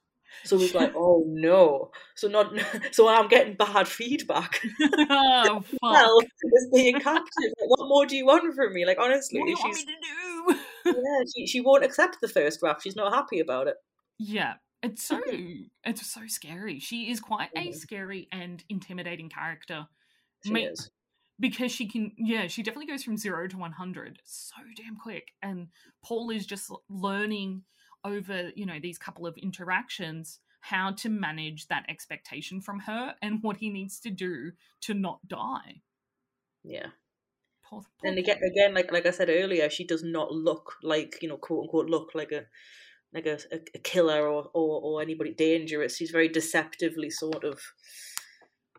So he's like, "Oh no!" So not so I'm getting bad feedback. oh well, is being captive. Like, what more do you want from me? Like honestly, what do you want she's me to do? yeah, she she won't accept the first draft. She's not happy about it. Yeah, it's so it's so scary. She is quite a Mhm. scary and intimidating character She Mate, is. Because she can. Yeah, she definitely goes from zero to one hundred so damn quick. And Paul is just learning over you know these couple of interactions how to manage that expectation from her and what he needs to do to not die. Yeah. Poor, poor And again, again, like like I said earlier, she does not look like you know, quote unquote, look like a like a, a, a killer or, or or anybody dangerous. She's very deceptively sort of.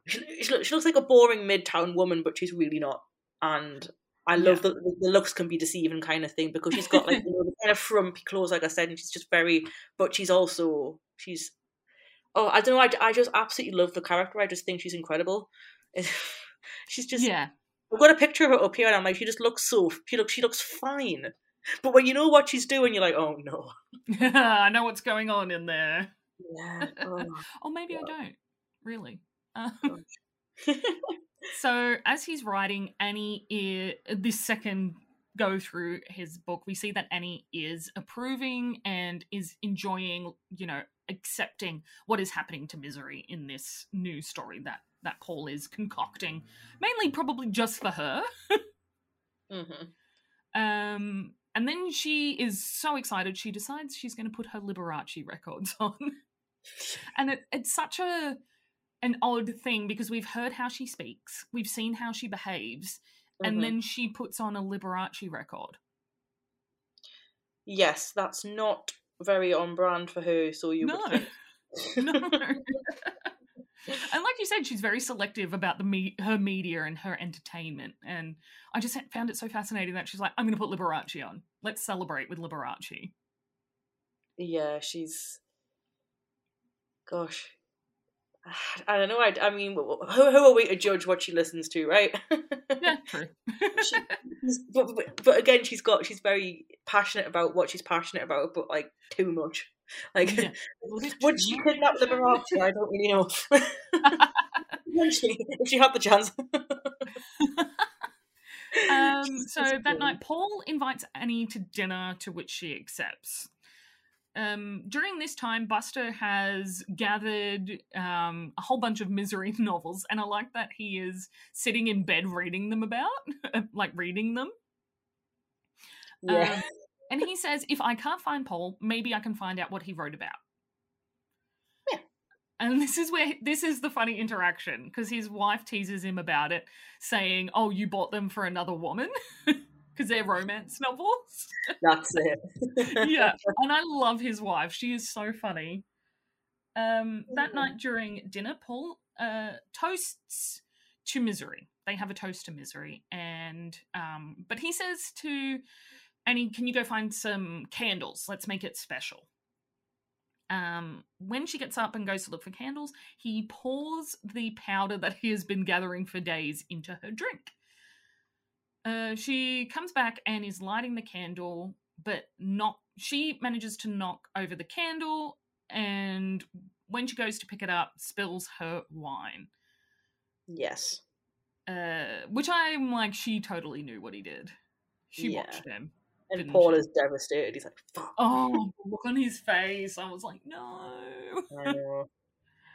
She, she, looks, she looks like a boring midtown woman, but she's really not. And I love Yeah. that the looks can be deceiving kind of thing because she's got like you know, the kind of frumpy clothes, like I said, and she's just very. But she's also she's. Oh, I don't know. I, I just absolutely love the character. I just think she's incredible. she's just yeah, I've got a picture of her up here, and I'm like, she just looks so. She looks. She looks fine. But when you know what she's doing, you're like, oh no. I know what's going on in there. Yeah. Oh, Or maybe I don't. Really. Um, so as he's writing, Annie i this second go through his book, we see that Annie is approving and is enjoying, you know, accepting what is happening to Misery in this new story that that Paul is concocting, mainly probably just for her. Mhm. Um, and then she is so excited, she decides she's going to put her Liberace records on. and it, it's such a an odd thing because we've heard how she speaks, we've seen how she behaves, Mhm. and then she puts on a Liberace record. yes, that's not very on brand for her. So you no, no. and like you said, she's very selective about the me- her media and her entertainment. And I just found it so fascinating that she's like, "I'm going to put Liberace on. Let's celebrate with Liberace." yeah, she's. Gosh. I don't know. I, I mean, who, who are we to judge what she listens to, right? Yeah, true. She's- but, but but again, she's got she's very passionate about what she's passionate about, but like too much. Like, Yeah. Would it would too she kidnap Liberace? I don't really know. If she had the chance. Um, so that night, Paul invites Annie to dinner, to which she accepts. Um, during this time, Buster has gathered um, a whole bunch of misery novels, and I like that he is sitting in bed reading them about, like reading them. yeah, Um, and he says, if I can't find Paul, maybe I can find out what he wrote about. Yeah. And this is where this is the funny interaction because his wife teases him about it, saying, "Oh, you bought them for another woman because they're romance novels." that's it. yeah, and I love his wife. She is so funny. Um, that Mhm. night during dinner, Paul uh, toasts to misery. They have a toast to misery, and um, but he says to Annie, "Can you go find some candles? Let's make it special." Um, when she gets up and goes to look for candles, he pours the powder that he has been gathering for days into her drink. Uh, she comes back and is lighting the candle, but not. She manages to knock over the candle, and when she goes to pick it up, spills her wine. yes. Uh, which I'm like, she totally knew what he did. She Yeah. watched him. And Paul she? is devastated. He's like, "Fuck." Oh, look on his face. I was like, no. I.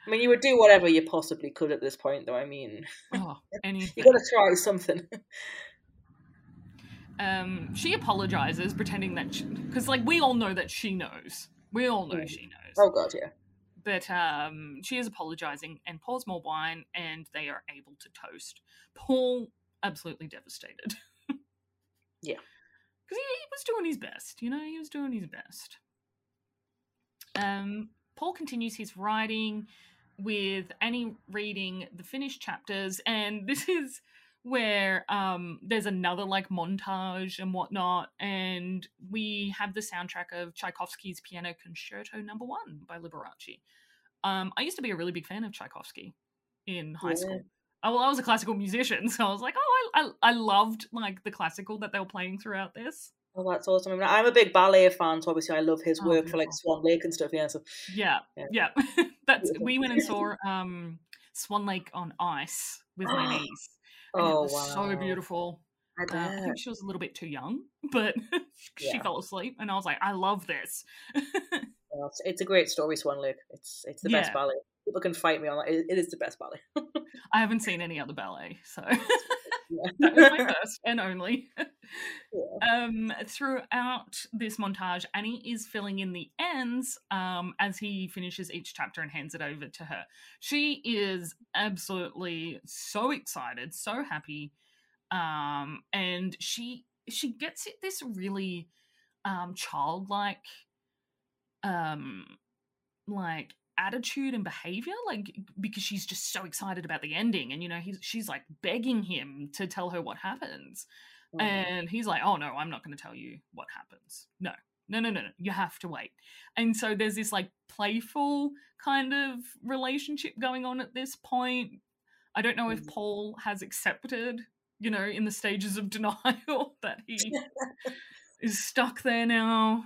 I mean, you would do whatever you possibly could at this point, though. I mean, Oh, anything. you got to try something. um, she apologizes, pretending that because like we all know that she knows. We all know Mm. she knows. oh God, yeah. But um, she is apologizing and pours more wine, and they are able to toast. Paul absolutely devastated. Yeah. because he, he was doing his best. You know, he was doing his best. Um, Paul continues his writing with Annie reading the finished chapters, and this is where um, there's another like montage and whatnot, and we have the soundtrack of Tchaikovsky's Piano Concerto Number One by Liberace. Um, I used to be a really big fan of Tchaikovsky in high Yeah. school. Oh, well, I was a classical musician, so I was like, oh, I, I, I loved like the classical that they were playing throughout this. Oh, that's awesome. I mean, I'm a big ballet fan, so obviously I love his Oh, work for like. Swan Lake and stuff. Yeah, so Yeah, Yeah. yeah. That's we went and saw um Swan Lake on ice with my niece. And it oh was wow, so beautiful. I Uh, I think she was a little bit too young, but she Yeah. fell asleep, and I was like, I love this. Yeah, it's, a great story, Swan Lake. It's it's the best ballet. People can fight me on that. It, it is the best ballet. I haven't seen any other ballet, so Yeah. that was my first and only. Yeah. Um, throughout this montage, Annie is filling in the ends um, as he finishes each chapter and hands it over to her. She is absolutely so excited, so happy, um, and she she gets it this really um, childlike, um, like attitude and behavior like because she's just so excited about the ending and you know he's she's like begging him to tell her what happens Mhm. and he's like, "Oh no, I'm not going to tell you what happens. No, no, no, no, no. You have to wait." And so there's this like playful kind of relationship going on at this point. I don't know if Mhm. Paul has accepted, you know, in the stages of denial that he is stuck there now.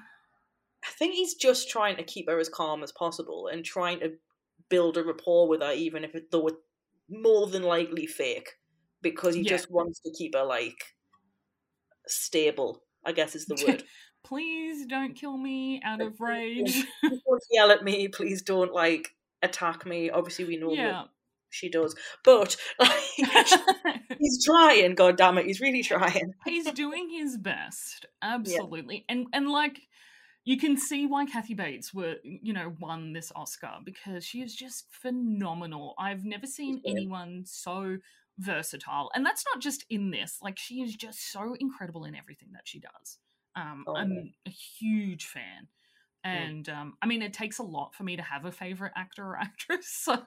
I think he's just trying to keep her as calm as possible and trying to build a rapport with her, even if it, though it's more than likely fake, because he Yeah. just wants to keep her like stable. I guess is the word. Please don't kill me out of rage. Don't yell at me. Please don't like attack me. Obviously, we know yeah. that she does, but like, he's trying. God damn it, he's really trying. he's doing his best absolutely and and like you can see why kathy bates were you know won this oscar because she is just phenomenal. I've never seen anyone so versatile and that's not just in this like she is just so incredible in everything that she does. Um Oh, i'm a huge fan Yeah. and um i mean it takes a lot for me to have a favorite actor or actress so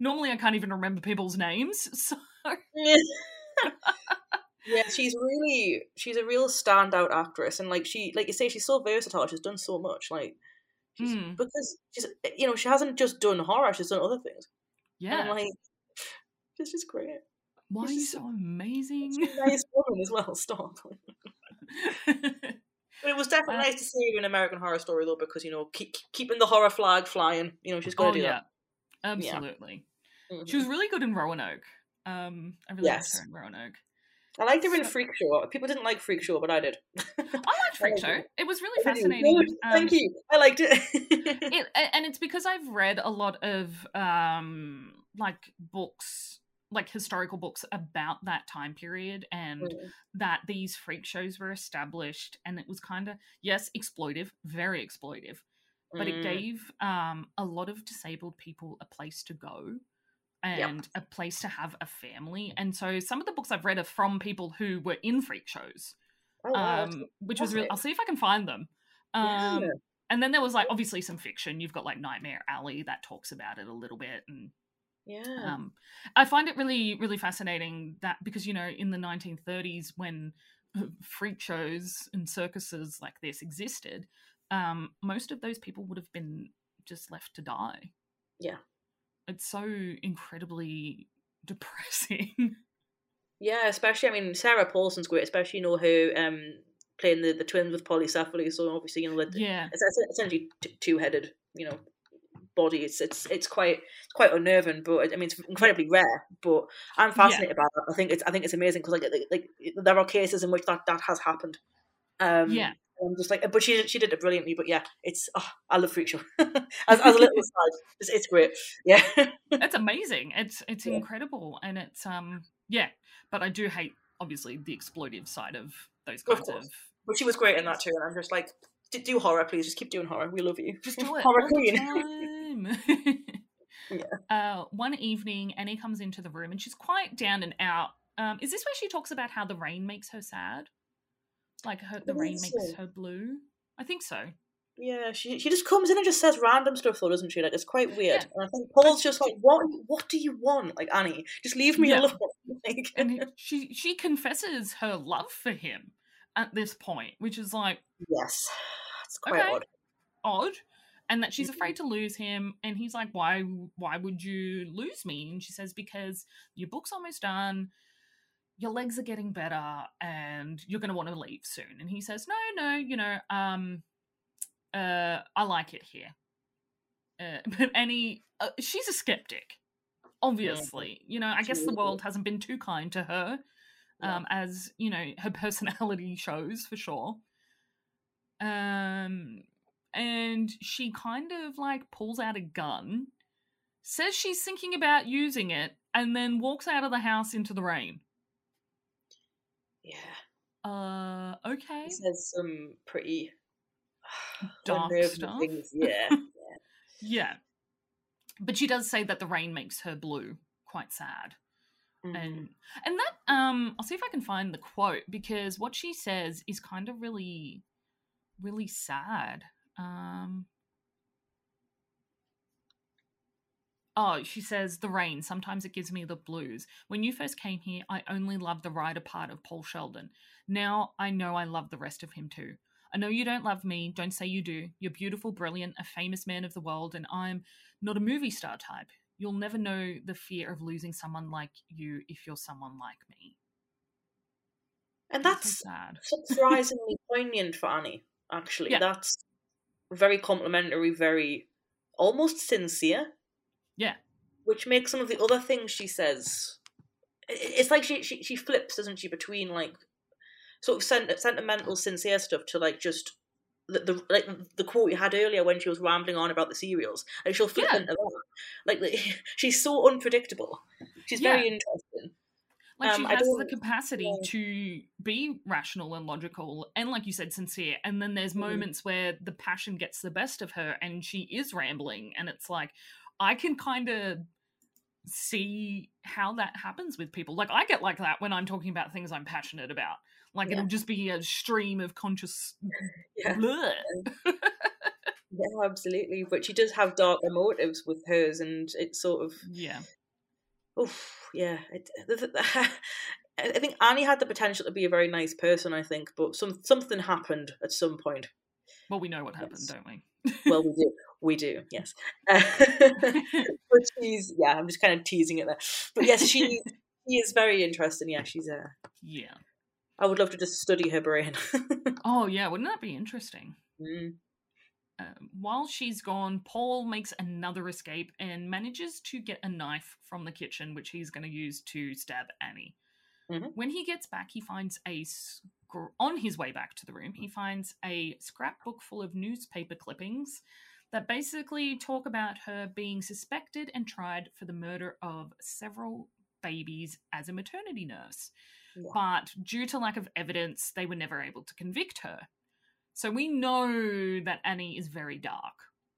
normally i can't even remember people's names so yeah, she's really she's a real standout actress, and like she, like you say, she's so versatile. She's done so much, like she's, Mm. because she's you know she hasn't just done horror; she's done other things. yeah and like she's just great. Why are you so amazing? A nice woman as well. Stop. But it was definitely Uh, nice to see her in American Horror Story though, because you know keep, keeping the horror flag flying. You know she's got to oh do yeah, that. absolutely. Mhm. She was really good in Roanoke. Um, I really Yes. liked her in Roanoke. I liked her in Freak Show. People didn't like Freak Show, but I did. I liked Freak Show. it. It was really fascinating. Um, Thank you. I liked it. it, and it's because I've read a lot of um like books, like historical books about that time period, and Mm. that these freak shows were established, and it was kind of yes, exploitive, very exploitive, but it Mm. gave um a lot of disabled people a place to go Yep. and a place to have a family. And so some of the books I've read are from people who were in freak shows, Oh, wow. um, which was really. I'll see if I can find them. Um, Yeah. And then there was like obviously some fiction. You've got like Nightmare Alley that talks about it a little bit, and yeah. um, I find it really, really fascinating that because you know in the 1930s when freak shows and circuses like this existed, um, most of those people would have been just left to die. Yeah. It's so incredibly depressing. Yeah, especially I mean Sarah Paulson's great, especially you know her um playing the, the twins with polycephaly. So obviously you know that yeah, it's, it's essentially two headed you know body. It's it's it's quite quite unnerving, but I mean it's incredibly rare. But I'm fascinated by that. I think it's I think it's amazing because like, like like there are cases in which that that has happened. Um, Yeah. I'm just like, but she she did it brilliantly. But yeah, it's oh, I love Freak Show as, as a little aside. It's, it's great. Yeah. it's amazing. It's it's Yeah. incredible, and it's um yeah. But I do hate obviously the exploitive side of those Of kinds of. course. But she was great in that too, and I'm just like, "D- do horror, please. Just keep doing horror. We love you. Just do it horror queen. Yeah. Uh, one evening, Annie comes into the room and she's quite down and out. Um, is this where she talks about how the rain makes her sad? Like her, the rain makes her blue. I think so. Yeah, she she just comes in and just says random stuff though, doesn't she? Like it's quite weird. Yeah. And I think Paul's just like, what what do you want? Like Annie, just leave me Yeah. alone. Like, And she she confesses her love for him at this point, which is like yes, it's quite Okay. odd. odd and that she's Mhm. afraid to lose him and he's like why why would you lose me and she says because your book's almost done your legs are getting better and you're going to want to leave soon. And he says, no, no, you know, um, uh, I like it here. Uh, but Annie, uh, she's a skeptic, obviously. You know, I guess the world hasn't been too kind to her, um, yeah. as, you know, her personality shows for sure. Um, and she kind of like pulls out a gun, says she's thinking about using it, and then walks out of the house into the rain. Yeah. Uh, okay. Says some pretty dark stuff. Things. Yeah. yeah. yeah. But she does say that the rain makes her blue. Quite sad. Mm-hmm. And and that um I'll see if I can find the quote because what she says is kind of really really sad. Um Oh, she says, the rain. Sometimes it gives me the blues. When you first came here, I only loved the writer part of Paul Sheldon. Now I know I love the rest of him too. I know you don't love me. Don't say you do. You're beautiful, brilliant, a famous man of the world, and I'm not a movie star type. You'll never know the fear of losing someone like you if you're someone like me. And that's, so sad. surprisingly poignant for Annie, actually. Yeah. That's very complimentary, very almost sincere. Yeah. Which makes some of the other things she says. It's like she she, she flips, doesn't she, between like sort of sent- sentimental, sincere stuff to like just the, the like the quote you had earlier when she was rambling on about the serials, and she'll flip yeah. into that. Like, like, she's so unpredictable. She's yeah. very interesting. Like um, she has the capacity yeah. to be rational and logical, and like you said, sincere. And then there's mm. moments where the passion gets the best of her, and she is rambling, and it's like, I can kind of see how that happens with people. Like I get like that when I'm talking about things I'm passionate about. Like yeah. it'll just be a stream of conscious yeah. yeah, absolutely. But she does have darker motives with hers, and it's sort of yeah. Oh, yeah. It, I think Annie had the potential to be a very nice person. I think, but some something happened at some point. Well, we know what happened, yes. don't we? well, we do. We do, yes. but she's, yeah, I'm just kind of teasing it there. But yes, she, she is very interesting. Yeah, she's a. Yeah. I would love to just study her brain. oh, yeah, wouldn't that be interesting? Mm. Uh, while she's gone, Paul makes another escape and manages to get a knife from the kitchen, which he's going to use to stab Annie. Mm-hmm. When he gets back, he finds a on his way back to the room, he finds a scrapbook full of newspaper clippings that basically talk about her being suspected and tried for the murder of several babies as a maternity nurse. Yeah. But due to lack of evidence, they were never able to convict her. So we know that Annie is very dark,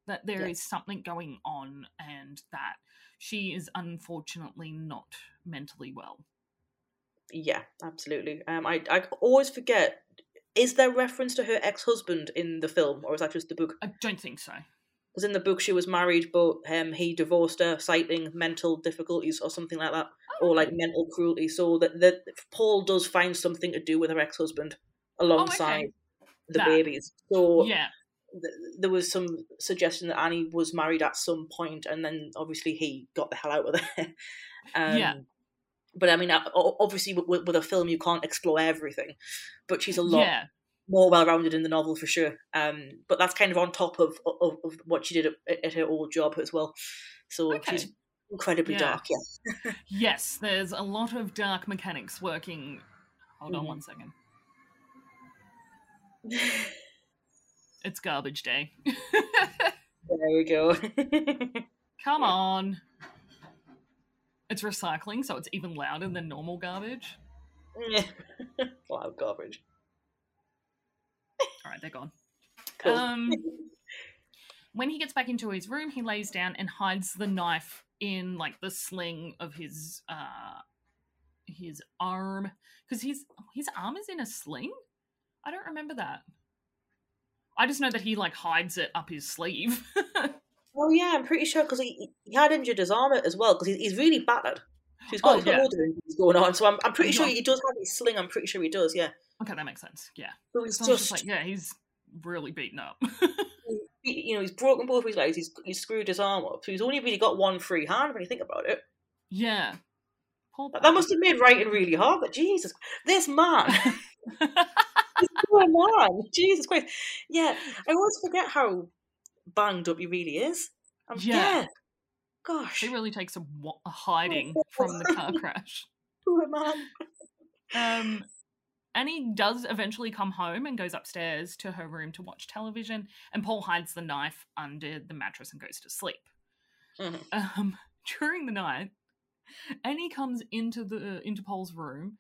that there is something going on, and that she is unfortunately not mentally well. Yeah, absolutely. Um, I I always forget. Is there reference to her ex husband in the film, or is that just the book? I don't think so. Because in the book she was married, but um, he divorced her, citing mental difficulties or something like that, oh, or like mental cruelty. So that that Paul does find something to do with her ex husband alongside oh, okay. the that, babies. So yeah, th- there was some suggestion that Annie was married at some point, and then obviously he got the hell out of there. um, yeah but I mean, obviously, with, with, a film, you can't explore everything. But she's a lot yeah. More well-rounded in the novel for sure. Um, but that's kind of on top of of, of what she did at, at, her old job as well. So okay. she's incredibly yeah. dark. Yeah. yes, there's a lot of dark mechanics working. Hold mm-hmm. on one second. it's garbage day. there we go. Come on. It's recycling, so it's even louder than normal garbage. Loud garbage. All right, they're gone. Cool. Um, when he gets back into his room, he lays down and hides the knife in like the sling of his uh his arm because his his arm is in a sling. I don't remember that. I just know that he like hides it up his sleeve. Oh yeah, I'm pretty sure because he, he had injured his arm as well because he's really battered. So he's got, oh, he's got yeah. injuries going on. So I'm, I'm pretty sure he does have his sling. I'm pretty sure he does. Yeah. Okay, that makes sense. Yeah. So he's so just, just, like, yeah, he's really beaten up. you know, he's broken both his legs. He's he's screwed his arm up. So he's only really got one free hand when you think about it. Yeah. Paul that must have made writing really hard. But Jesus, this man, this poor man, Jesus Christ. Yeah, I always forget how banged up he really is. I'm yeah. Dead. Gosh, he really takes a, a hiding from the car crash. Poor man. Um, Annie does eventually come home and goes upstairs to her room to watch television, and Paul hides the knife under the mattress and goes to sleep. Mm-hmm. Um, during the night, Annie comes into the into Paul's room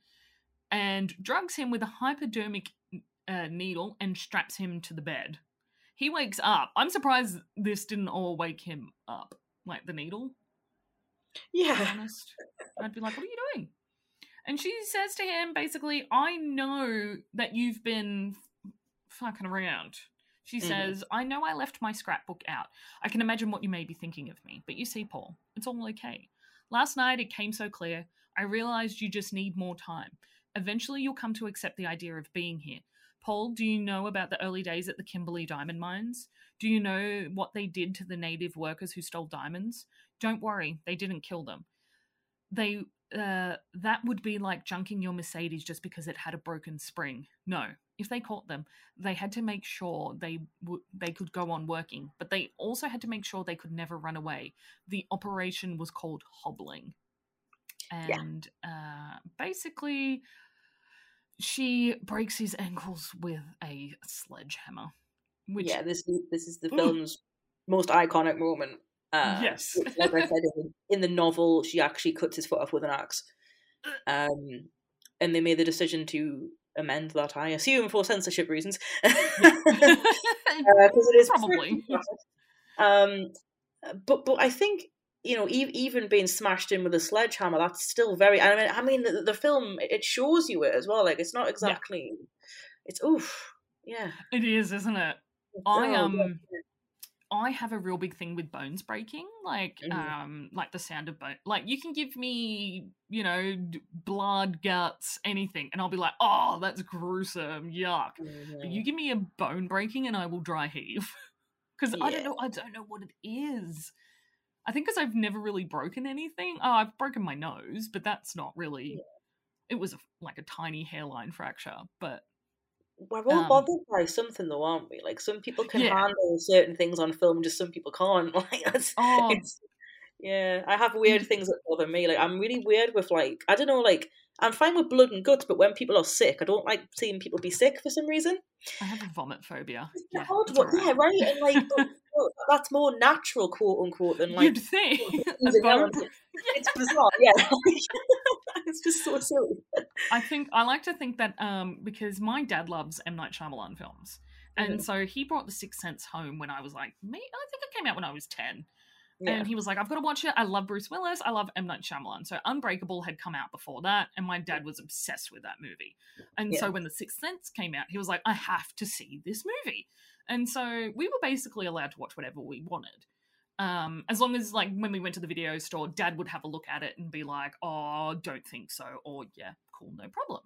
and drugs him with a hypodermic uh, needle and straps him to the bed. He wakes up. I'm surprised this didn't all wake him up, like the needle. Yeah. honest, I'd be like, "What are you doing?" And she says to him, basically, I know that you've been fucking around. She mm-hmm. says, I know I left my scrapbook out. I can imagine what you may be thinking of me. But you see, Paul, it's all okay. Last night it came so clear. I realized you just need more time. Eventually you'll come to accept the idea of being here. Paul, do you know about the early days at the Kimberley diamond mines? Do you know what they did to the native workers who stole diamonds? Don't worry, they didn't kill them. They uh, that would be like junking your Mercedes just because it had a broken spring. No, if they caught them, they had to make sure they w- they could go on working, but they also had to make sure they could never run away. The operation was called hobbling, and yeah. uh, basically, she breaks his ankles with a sledgehammer. Which yeah, this this is the film's most iconic moment uh, yes. like I said, in, in, the novel, she actually cuts his foot off with an axe. Um, and they made the decision to amend that, I assume, for censorship reasons. Because uh, it is probably. Um, but but I think you know, e- even being smashed in with a sledgehammer, that's still very. I mean, I mean, the, the film it shows you it as well. Like it's not exactly. Yeah. It's oof. Yeah. It is, isn't it? I um. I have a real big thing with bones breaking, like mm-hmm. um, like the sound of bone. Like you can give me, you know, blood, guts, anything, and I'll be like, oh, that's gruesome, yuck. Mm-hmm. But you mm-hmm. give me a bone breaking, and I will dry heave because yeah. I don't know, I don't know what it is. I think because I've never really broken anything. Oh, I've broken my nose, but that's not really. Yeah. It was a, like a tiny hairline fracture, but we're all um, bothered by something though, aren't we? Like some people can yeah. handle certain things on film, just some people can't. Like that's oh. it's yeah. I have weird mm. things that bother me. Like I'm really weird with like I don't know, like I'm fine with blood and guts, but when people are sick, I don't like seeing people be sick for some reason. I have a vomit phobia. Yeah, odd right. yeah, right. And like that's more natural, quote unquote, than like you'd think. it's bizarre, yeah. it's just so silly. I think I like to think that um, because my dad loves M Night Shyamalan films, and mm-hmm. so he brought The Sixth Sense home when I was like, me, I think it came out when I was ten. Yeah. And he was like, I've got to watch it. I love Bruce Willis. I love M. Night Shyamalan. So Unbreakable had come out before that, and my dad was obsessed with that movie. And yeah. so when The Sixth Sense came out, he was like, I have to see this movie. And so we were basically allowed to watch whatever we wanted. Um, as long as like when we went to the video store, dad would have a look at it and be like, Oh, don't think so, or yeah, cool, no problem.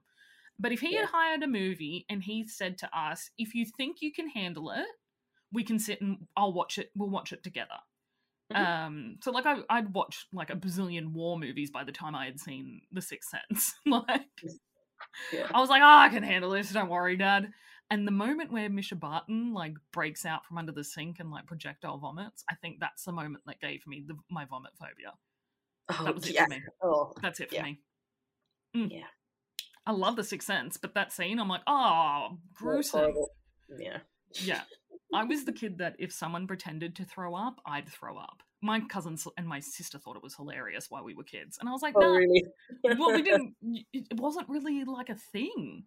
But if he yeah. had hired a movie and he said to us, if you think you can handle it, we can sit and I'll watch it, we'll watch it together. Mm-hmm. Um, so like I, I'd watched like a bazillion war movies by the time I had seen The Sixth Sense. like, yeah. I was like, oh, I can handle this. Don't worry, Dad. And the moment where Mischa Barton like breaks out from under the sink and like projectile vomits, I think that's the moment that gave me the, my vomit phobia. Oh, that was it yeah. for me. Oh, that's it for yeah. me. Mm. Yeah. I love The Sixth Sense, but that scene, I'm like, oh, gruesome. Yeah. Yeah. I was the kid that if someone pretended to throw up, I'd throw up. My cousins and my sister thought it was hilarious while we were kids, and I was like, "No, oh, nah. really? well, we didn't. It wasn't really like a thing,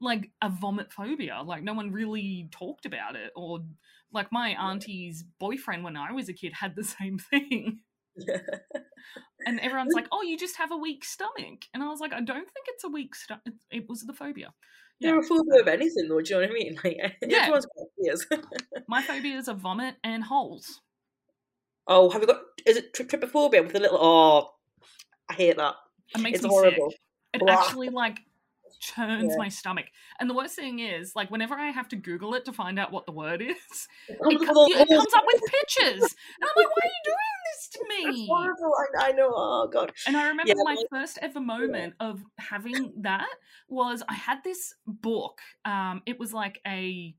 like a vomit phobia. Like no one really talked about it, or like my auntie's boyfriend when I was a kid had the same thing." and everyone's like, "Oh, you just have a weak stomach," and I was like, "I don't think it's a weak stomach. It was the phobia." Yeah. You're a phobia of anything, though. Do you know what I mean? Like, yeah. everyone's got phobias. My phobias are vomit and holes. Oh, have you got? Is it tri- trypophobia with a little? Oh, I hate that. It makes it's me horrible. Sick. It Blah. actually like churns yeah. my stomach. And the worst thing is, like, whenever I have to Google it to find out what the word is, it, comes, it comes up with pictures. And I'm like, why are you doing this to me? I, I know. Oh, God. And I remember yeah, my first ever moment of having that was I had this book. Um, it was like a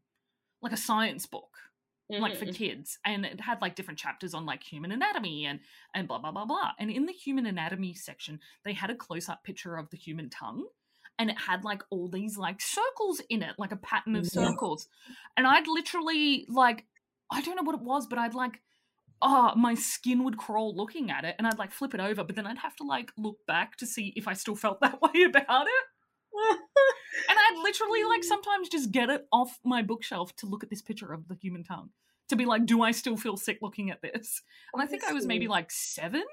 like a science book like for mm-hmm. kids and it had like different chapters on like human anatomy and and blah blah blah blah and in the human anatomy section they had a close-up picture of the human tongue and it had like all these like circles in it like a pattern of circles. And i'd literally like i don't know what it was but i'd like oh my skin would crawl looking at it and i'd like flip it over but then i'd have to like look back to see if i still felt that way about it. And I'd literally like mm. sometimes just get it off my bookshelf to look at this picture of the human tongue to be like, do I still feel sick looking at this? And I think I was maybe like seven.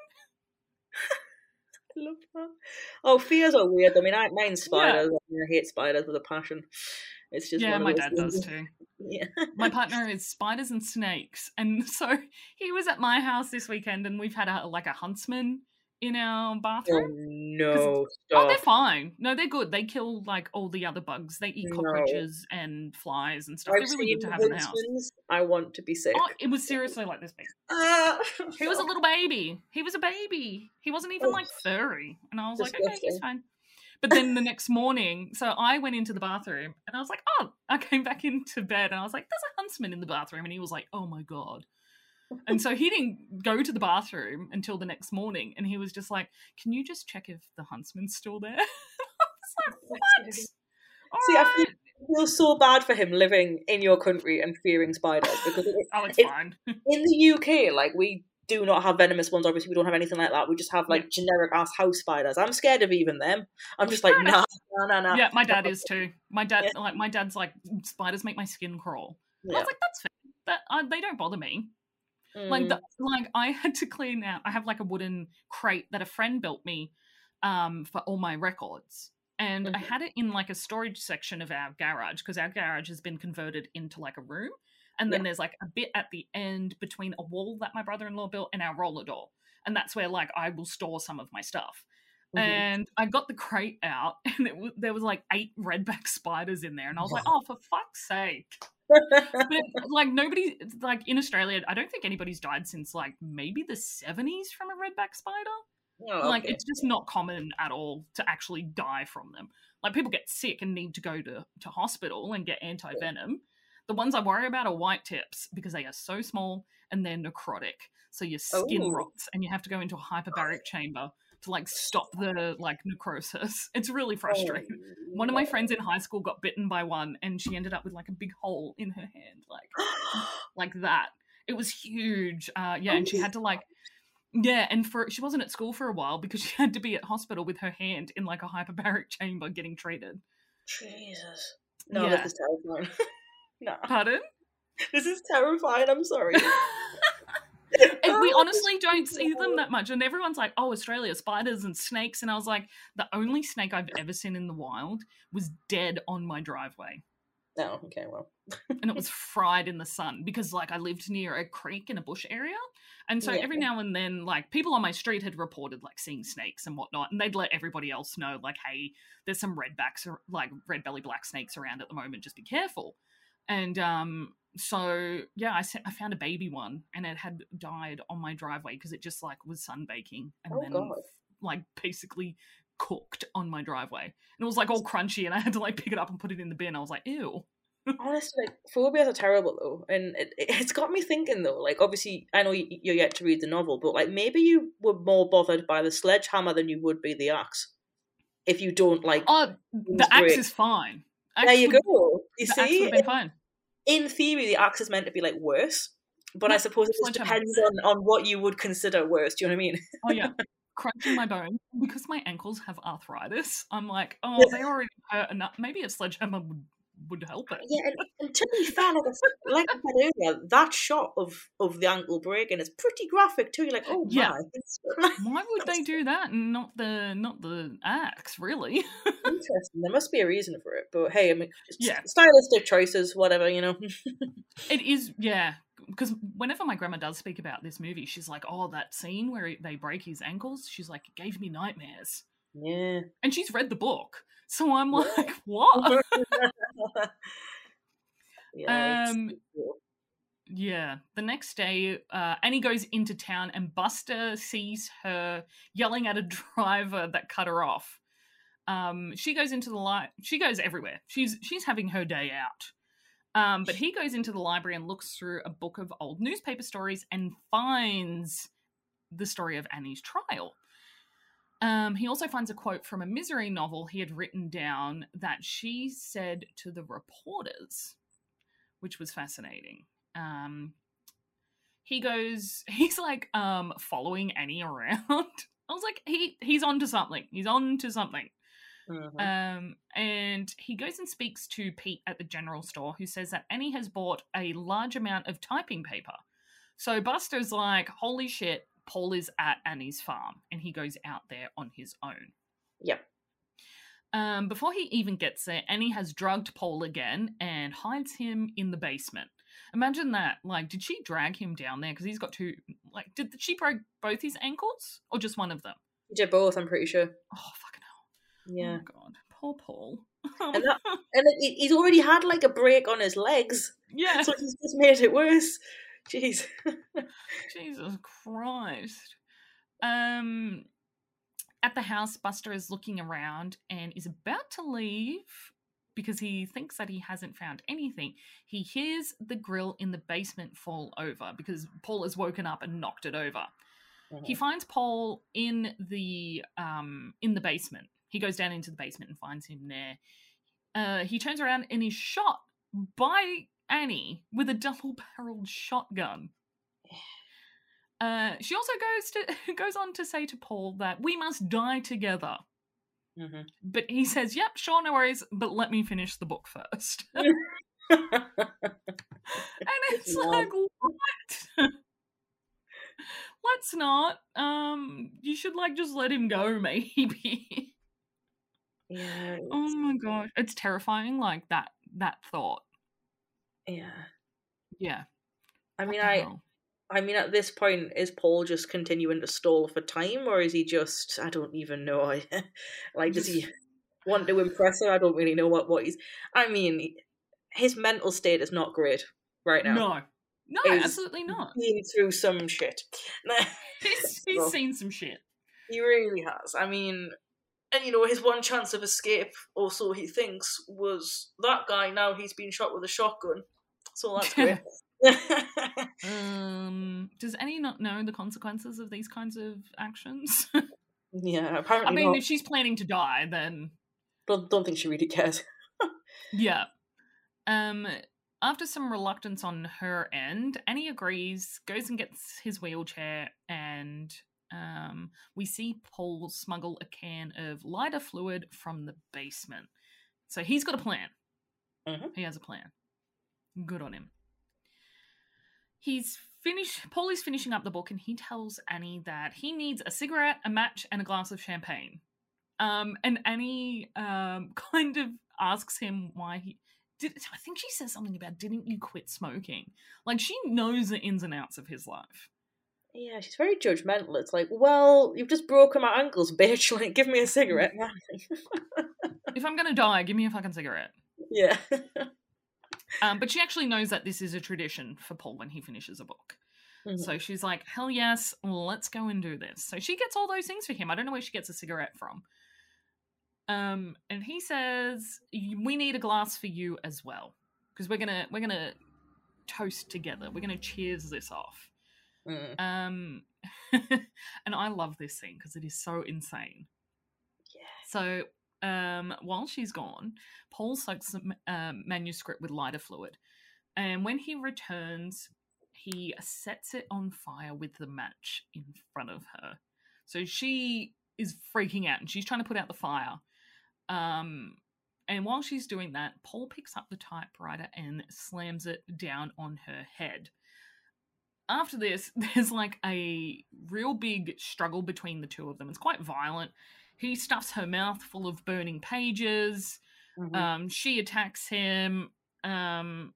Love that. Oh, fears are weird. I mean, I mine spiders. Yeah. I hate spiders with a passion. It's just yeah, my dad things. does too. Yeah, my partner is spiders and snakes, and so he was at my house this weekend, and we've had a like a huntsman in our bathroom. Oh, no, oh, they're fine. No, they're good. They kill like all the other bugs. They eat cockroaches no. and flies and stuff. I've they're really good to have in the house. I want to be sick. Oh, it was seriously like this big. Uh, he was a little baby. He was a baby. He wasn't even oh. like furry, and I was Disgusting. like, okay, he's fine. But then the next morning, so I went into the bathroom and I was like, oh, I came back into bed and I was like, there's a huntsman in the bathroom. And he was like, oh my God and so he didn't go to the bathroom until the next morning and he was just like can you just check if the huntsman's still there I was like, what? See, right. I feel so bad for him living in your country and fearing spiders because it, oh, it's it, fine. in the UK, like we do not have venomous ones. Obviously, we don't have anything like that. We just have like generic ass house spiders. I'm scared of even them. I'm just like, nah, nah, nah, nah. Yeah, my dad is too. My dad, yeah. like, my dad's like, spiders make my skin crawl. Yeah. I was like, that's fair. That uh, they don't bother me. Mm. Like the, like I had to clean out. I have like a wooden crate that a friend built me um, for all my records, and mm-hmm. I had it in like a storage section of our garage because our garage has been converted into like a room, and then yeah. there's like a bit at the end between a wall that my brother-in-law built and our roller door, and that's where like I will store some of my stuff. Mm-hmm. And I got the crate out, and it w- there was like eight redback spiders in there, and I was like, "Oh, for fuck's sake!" but like nobody, like in Australia, I don't think anybody's died since like maybe the seventies from a redback spider. Oh, like it's just not common at all to actually die from them. Like people get sick and need to go to to hospital and get anti venom. The ones I worry about are white tips because they are so small and they're necrotic. So your skin oh. rots and you have to go into a hyperbaric chamber to like stop the like necrosis. It's really frustrating. Oh, one of my friends in high school got bitten by one and she ended up with like a big hole in her hand, like like that. It was huge. Uh yeah, and she had to like yeah, and for she wasn't at school for a while because she had to be at hospital with her hand in like a hyperbaric chamber getting treated. Jesus. No, yeah. this is terrifying. no. Pardon? This is terrifying. I'm sorry. and we honestly don't see them that much. And everyone's like, oh, Australia, spiders and snakes. And I was like, the only snake I've ever seen in the wild was dead on my driveway. Oh, okay, well. and it was fried in the sun because, like, I lived near a creek in a bush area. And so yeah. every now and then, like, people on my street had reported, like, seeing snakes and whatnot. And they'd let everybody else know, like, hey, there's some redbacks, or, like, red belly black snakes around at the moment. Just be careful. And um, so yeah, I, I found a baby one, and it had died on my driveway because it just like was sunbaking, and oh, then God. like basically cooked on my driveway, and it was like all crunchy, and I had to like pick it up and put it in the bin. I was like, ew. Honestly, like, phobias are terrible though, and it, it's got me thinking though. Like, obviously, I know you're yet to read the novel, but like maybe you were more bothered by the sledgehammer than you would be the axe. If you don't like, oh, the axe is fine. Axe there you would, go. You the see, axe fine in theory, the axe is meant to be like worse, but I suppose it just depends on, on what you would consider worse. Do you know what I mean? oh yeah, crunching my bone because my ankles have arthritis. I'm like, oh, they already hurt enough. Maybe a sledgehammer would would help it. Yeah, and, and to be fair, like, like I said earlier, that shot of of the ankle breaking is pretty graphic too. You're like, oh yeah. Why would they do that and not the not the axe? Really interesting. There must be a reason for it, but hey, I mean, yeah, stylistic choices, whatever, you know. it is, yeah. Because whenever my grandma does speak about this movie, she's like, "Oh, that scene where they break his ankles." She's like, "It gave me nightmares." Yeah. And she's read the book. So I'm like, what? yeah, Um, Yeah. The next day, uh, Annie goes into town and Buster sees her yelling at a driver that cut her off. Um, she goes into the light. She goes everywhere. She's she's having her day out. Um, but he goes into the library and looks through a book of old newspaper stories and finds the story of Annie's trial. Um, he also finds a quote from a misery novel he had written down that she said to the reporters, which was fascinating. Um, he goes, he's like um, following Annie around. I was like, he he's on to something. He's on to something. Mhm. Um, and he goes and speaks to Pete at the general store, who says that Annie has bought a large amount of typing paper. So Buster's like, holy shit, Paul is at Annie's farm, and he goes out there on his own. Yep. Um, before he even gets there, Annie has drugged Paul again and hides him in the basement. Imagine that. Like, did she drag him down there? Because he's got two. Like, did she break both his ankles or just one of them? He did both, I'm pretty sure. Oh, fucking hell. Yeah. Oh, God. Poor Paul. And that- And he's already had like a break on his legs, yeah. so he's just made it worse. Jeez. Jesus Christ. Um, at the house, Buster is looking around and is about to leave because he thinks that he hasn't found anything. He hears the grill in the basement fall over because Paul has woken up and knocked it over. He finds Paul in the um in the basement. He goes down into the basement and finds him there. Uh, he turns around and is shot by Annie with a double-barreled shotgun. Uh, she also goes to goes on to say to Paul that we must die together. Mhm. But he says, "Yep, sure, no worries, but let me finish the book first. and it's like, what? Let's not. Um, you should like just let him go, maybe. yeah. oh my gosh, it's terrifying. Like that that thought. Yeah. Yeah. I mean, I. hell? I mean, at this point, is Paul just continuing to stall for time, or is he just? I don't even know. I like, does he want to impress her? I don't really know what what he's. I mean, his mental state is not great right now. No, no, Is- absolutely not. Been through some shit. He's, he's So- seen some shit. He really has. I mean, and you know, his one chance of escape, or so he thinks, was that guy. Now he's been shot with a shotgun. So that's great. Um, does Annie not know the consequences of these kinds of actions? yeah, apparently I mean, not. if she's planning to die, then Don't, don't think she really cares. yeah. Um, after some reluctance on her end, Annie agrees, goes and gets his wheelchair, and um, we see Paul smuggle a can of lighter fluid from the basement. So he's got a plan. Mhm. He has a plan. Good on him. He's finished. Paul is finishing up the book, and he tells Annie that he needs a cigarette, a match, and a glass of champagne. Um, and Annie um, kind of asks him why he did. I think she says something about didn't you quit smoking? Like she knows the ins and outs of his life. Yeah, she's very judgmental. It's like, well, you've just broken my ankles, bitch. Like, give me a cigarette. If I'm gonna die, give me a fucking cigarette. yeah. Um, but she actually knows that this is a tradition for Paul when he finishes a book. Mhm. So she's like, hell yes, let's go and do this. So she gets all those things for him. I don't know where she gets a cigarette from. Um, and he says, we need a glass for you as well. Because we're gonna we're gonna toast together. We're gonna cheers this off. Mm. Um and I love this scene because it is so insane. Yeah. So um, while she's gone, Paul soaks the um, manuscript with lighter fluid, and when he returns, he sets it on fire with the match in front of her. So she is freaking out, and she's trying to put out the fire. Um, and while she's doing that, Paul picks up the typewriter and slams it down on her head. After this, there's like a real big struggle between the two of them. It's quite violent. He stuffs her mouth full of burning pages. Mhm. Um, she attacks him. Um,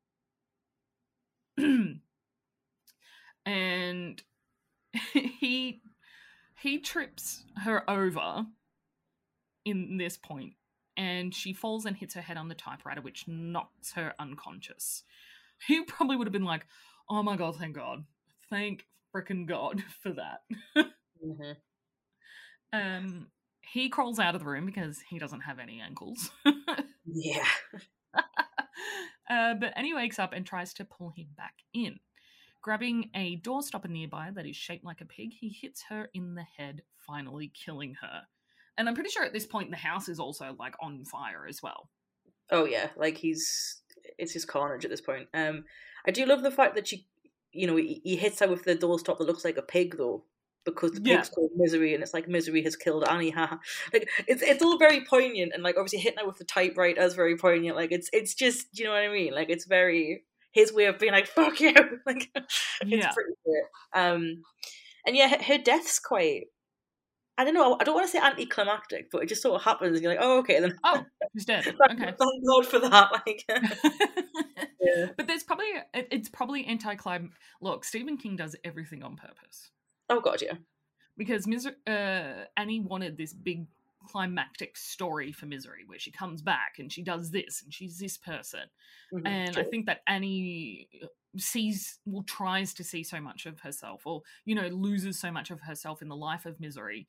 and he he trips her over in this point and she falls and hits her head on the typewriter, which knocks her unconscious. He probably would have been like, "Oh my god, thank God, thank freaking God for that." mm-hmm. Um, he crawls out of the room because he doesn't have any ankles. yeah. uh, but Annie wakes up and tries to pull him back in. Grabbing a doorstopper nearby that is shaped like a pig, he hits her in the head, finally killing her. And I'm pretty sure at this point the house is also like on fire as well. Oh yeah, like he's it's his carnage at this point. Um, I do love the fact that she, you know, he, he hits her with the doorstop that looks like a pig though, because the pig's yeah. called Misery, and it's like Misery has killed Annie. Ha! like it's it's all very poignant, and like obviously hitting her with the typewriter is very poignant. Like it's it's just you know what I mean. Like it's very his way of being like fuck you. like it's yeah. pretty. Um, and yeah, her death's quite I don't know. I don't want to say anticlimactic, but it just sort of happens. And you're like, oh, okay, then. Oh, he's dead. thank, okay. Thank God for that. Like, yeah. But there's probably it's probably anti-clim. Look, Stephen King does everything on purpose. Oh God, yeah. Because Mis- uh, Annie wanted this big climactic story for Misery, where she comes back and she does this and she's this person, mm-hmm, and true. I think that Annie sees well tries to see so much of herself or you know loses so much of herself in the life of misery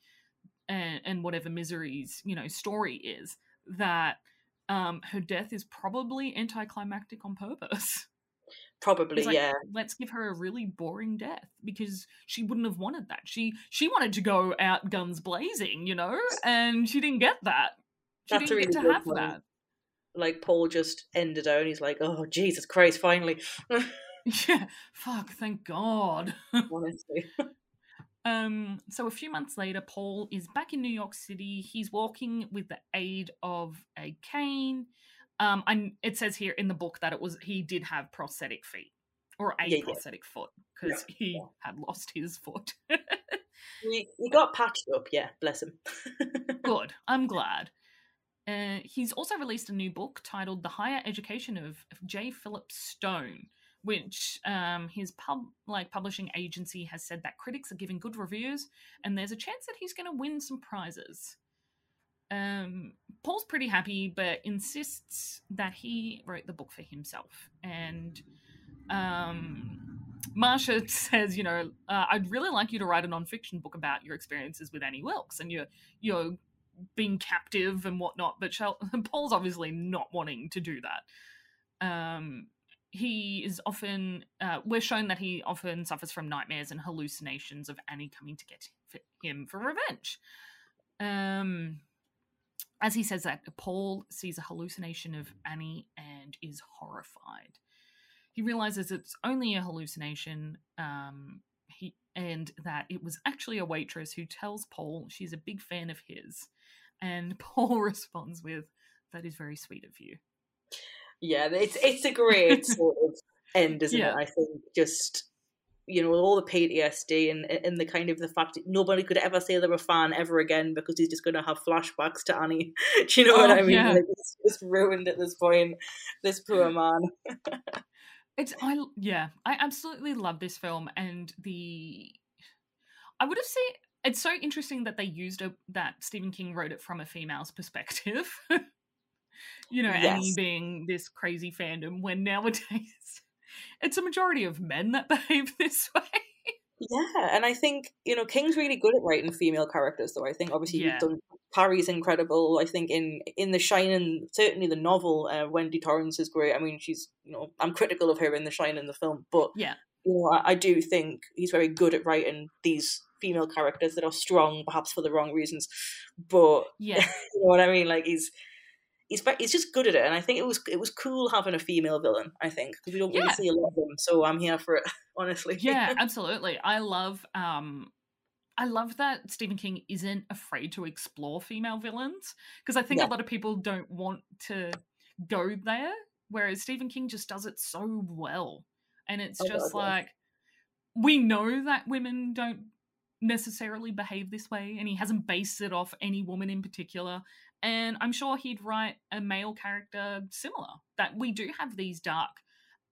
and, and whatever misery's you know story is that um, her death is probably anticlimactic on purpose. Probably, like, yeah. Let's give her a really boring death because she wouldn't have wanted that. She she wanted to go out guns blazing, you know, and she didn't get that. She That's didn't really get to have point. that. Like Paul just ended her, and he's like, "Oh Jesus Christ, finally." yeah, fuck, thank God. Honestly. Um, so a few months later, Paul is back in New York City. He's walking with the aid of a cane. Um, and it says here in the book that it was he did have prosthetic feet or a yeah, prosthetic yeah. foot because yeah, he had lost his foot. he, he got patched up. Yeah, bless him. Good. I'm glad. Uh, he's also released a new book titled "The Higher Education of, of J. Philip Stone." Which um, his pub like publishing agency has said that critics are giving good reviews, and there's a chance that he's going to win some prizes. Um, Paul's pretty happy, but insists that he wrote the book for himself. And um, Marcia says, you know, uh, I'd really like you to write a nonfiction book about your experiences with Annie Wilkes and your your being captive and whatnot. But Paul's obviously not wanting to do that. Um, he is often uh, we're shown that he often suffers from nightmares and hallucinations of Annie coming to get him for revenge. Um, as he says that, Paul sees a hallucination of Annie and is horrified. He realizes it's only a hallucination, um, he, and that it was actually a waitress who tells Paul she's a big fan of his. And Paul responds with, That is very sweet of you yeah, it's it's a great sort of end, isn't yeah. it? I think just you know all the PTSD and and the kind of the fact that nobody could ever say they're a fan ever again because he's just going to have flashbacks to Annie. Do you know oh, what I mean? Yeah. Like it's just ruined at this point. This poor man. it's I yeah I absolutely love this film and the I would have said it's so interesting that they used a, that Stephen King wrote it from a female's perspective. you know, yes. Annie being this crazy fandom when nowadays it's a majority of men that behave this way. Yeah, and I think you know King's really good at writing female characters. Though I think obviously yeah. done Carrie's incredible. I think in in The Shining, certainly the novel, uh, Wendy Torrance is great. I mean, she's you know I'm critical of her in The Shining, the film, but yeah, you know I, I do think he's very good at writing these female characters that are strong, perhaps for the wrong reasons. But yeah, you know what I mean. Like he's he's he's just good at it, and I think it was it was cool having a female villain. I think because we don't yeah. really see a lot of them, so I'm here for it. Honestly, yeah, absolutely. I love um, I love that Stephen King isn't afraid to explore female villains because I think yeah. a lot of people don't want to go there, whereas Stephen King just does it so well, and it's oh, just like we know that women don't necessarily behave this way and he hasn't based it off any woman in particular and I'm sure he'd write a male character similar. That we do have these dark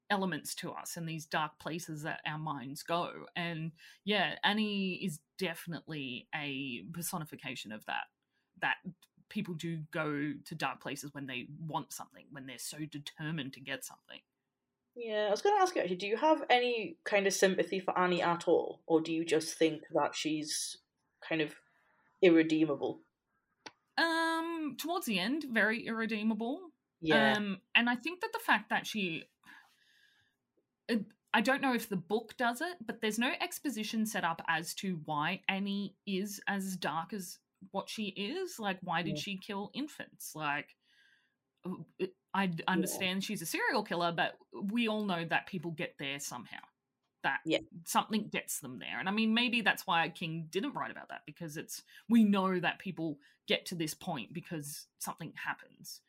elements to us and these dark places that our minds go. And yeah, Annie is definitely a personification of that that people do go to dark places when they want something, when they're so determined to get something. Yeah, I was going to ask you actually, do you have any kind of sympathy for Annie at all? Or do you just think that she's kind of irredeemable? Um, towards the end, very irredeemable. Yeah. Um, and I think that the fact that she, I don't know if the book does it, but there's no exposition set up as to why Annie is as dark as what she is. Like, why did yeah. she kill infants? Like, I understand yeah. she's a serial killer, but we all know that people get there somehow. That yeah. something gets them there. And I mean, maybe that's why King didn't write about that because it's we know that people get to this point because something happens.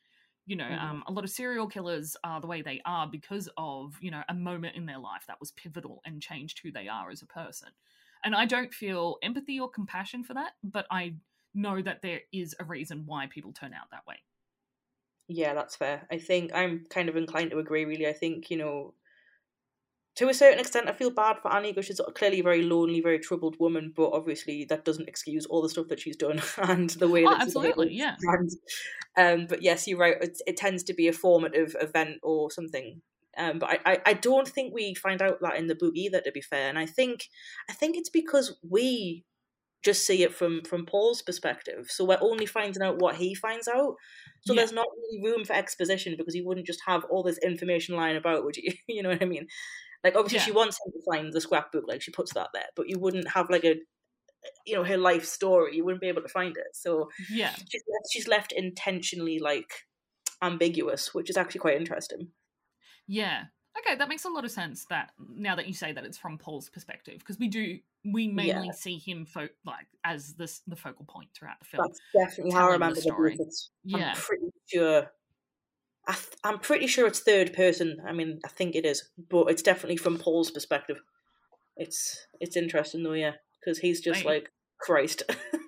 You know, mm-hmm. um, a lot of serial killers are the way they are because of you know a moment in their life that was pivotal and changed who they are as a person. And I don't feel empathy or compassion for that, but I know that there is a reason why people turn out that way. Yeah, that's fair. I think I'm kind of inclined to agree, really. I think, you know, to a certain extent, I feel bad for Annie because she's clearly a very lonely, very troubled woman, but obviously that doesn't excuse all the stuff that she's done and the way oh, that absolutely, yeah. And, um, but yes, you're right. It, it, tends to be a formative event or something. Um, but I, I, I don't think we find out that in the book either. To be fair, and I think I think it's because we just see it from from Paul's perspective. So we're only finding out what he finds out. So yeah. there's not really room for exposition because he wouldn't just have all this information lying about, would you? you know what I mean? Like obviously yeah. she wants him to find the scrapbook, like she puts that there, but you wouldn't have like a you know her life story. You wouldn't be able to find it. So yeah, she's left, she's left intentionally like ambiguous, which is actually quite interesting. Yeah. Okay, that makes a lot of sense. That now that you say that it's from Paul's perspective, because we do we mainly yeah. see him fo- like as this the focal point throughout the film. That's definitely how I remember the story. yeah, I'm pretty sure. I th- I'm pretty sure it's third person. I mean, I think it is, but it's definitely from Paul's perspective. It's it's interesting though, yeah, because he's just like Christ.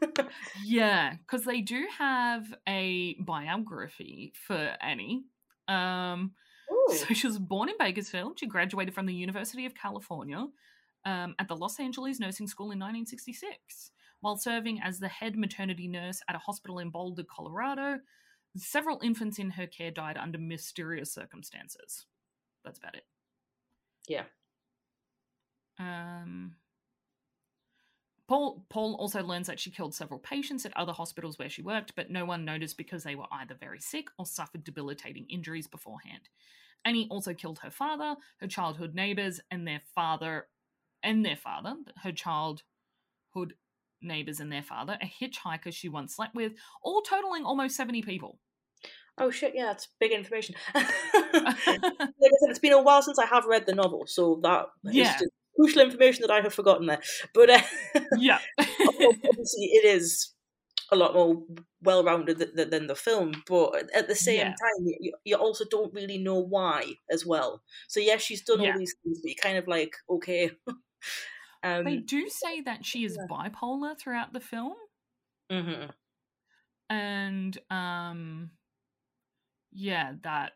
yeah, because they do have a biography for Annie. Um, Ooh. so she was born in Bakersfield. She graduated from the University of California um, at the Los Angeles Nursing School in 1966. While serving as the head maternity nurse at a hospital in Boulder, Colorado, several infants in her care died under mysterious circumstances. That's about it. Yeah. Um, Paul, Paul also learns that she killed several patients at other hospitals where she worked, but no one noticed because they were either very sick or suffered debilitating injuries beforehand. Annie also killed her father, her childhood neighbors, and their father and their father, her childhood neighbors and their father, a hitchhiker she once slept with, all totaling almost 70 people. Oh shit, yeah, that's big information. like I said, it's been a while since I have read the novel, so that yeah. is crucial information that I have forgotten there. But uh, yeah, obviously it is a lot more well rounded than, than, the film, but at the same yeah. time, you, you, also don't really know why as well. So yes, she's done yeah. all these things, but you're kind of like, okay, um, they do say that she is bipolar throughout the film. Mm-hmm. And um yeah, that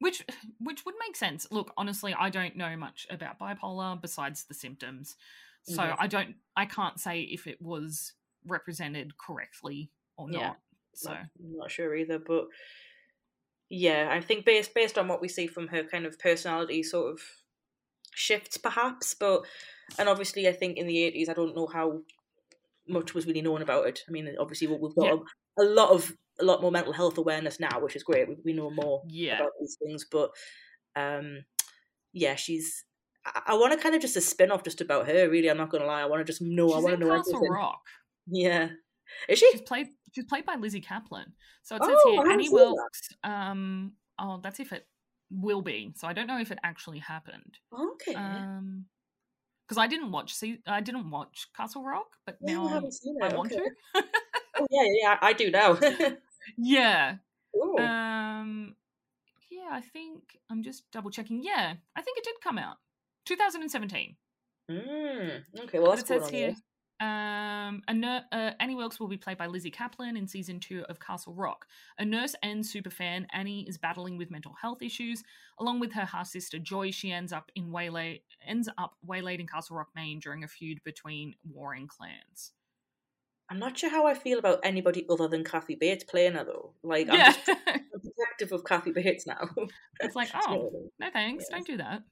which which would make sense. Look, honestly, I don't know much about bipolar besides the symptoms. So mm-hmm. I don't I can't say if it was represented correctly or yeah. not. So I'm not sure either, but yeah, I think based based on what we see from her kind of personality sort of shifts perhaps, but and obviously I think in the eighties I don't know how much was really known about it. I mean, obviously we've got yeah. a, a, lot of a lot more mental health awareness now, which is great. We, we know more yeah. about these things, but um, yeah, she's. I, I want to kind of just a spin off just about her. Really, I'm not going to lie. I want to just know. She's I want to know Castle everything. Rock. Yeah, is she? She's played. She's played by Lizzy Caplan. So it says oh, here Annie Wilkes. Um, oh, that's if it will be. So I don't know if it actually happened. Okay. Um, because I didn't watch. See, I didn't watch Castle Rock, but now I, I want to. oh yeah, yeah, I do now. yeah. Ooh. Um. Yeah, I think I'm just double checking. Yeah, I think it did come out 2017. Mm, okay, well, that's it says here. Um, a ner- uh, Annie Wilkes will be played by Lizzy Caplan in season two of Castle Rock. A nurse and superfan, Annie is battling with mental health issues. Along with her half sister Joy, she ends up in waylay ends up waylaid in Castle Rock, Maine during a feud between warring clans. I'm not sure how I feel about anybody other than Kathy Bates playing her though. Like I'm just protective of Kathy Bates now. It's like, oh no thanks, yeah. don't do that.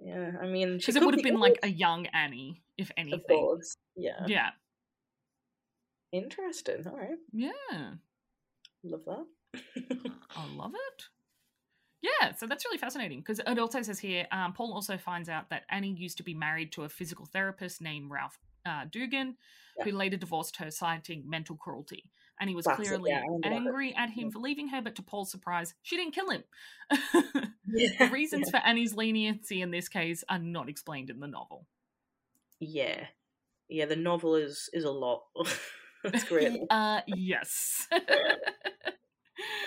Yeah, I mean, because it would have been like a young Annie, if anything. Of course. Yeah. Yeah. Interesting. All right. Yeah. Love that. I love it. Yeah, so that's really fascinating because it also says here um, Paul also finds out that Annie used to be married to a physical therapist named Ralph uh, Dugan, yeah. who later divorced her, citing mental cruelty. And he was clearly yeah, angry at him yeah. for leaving her, but to Paul's surprise, she didn't kill him. the reasons for Annie's leniency in this case are not explained in the novel. Yeah, yeah, the novel is is a lot. that's great. uh, yes.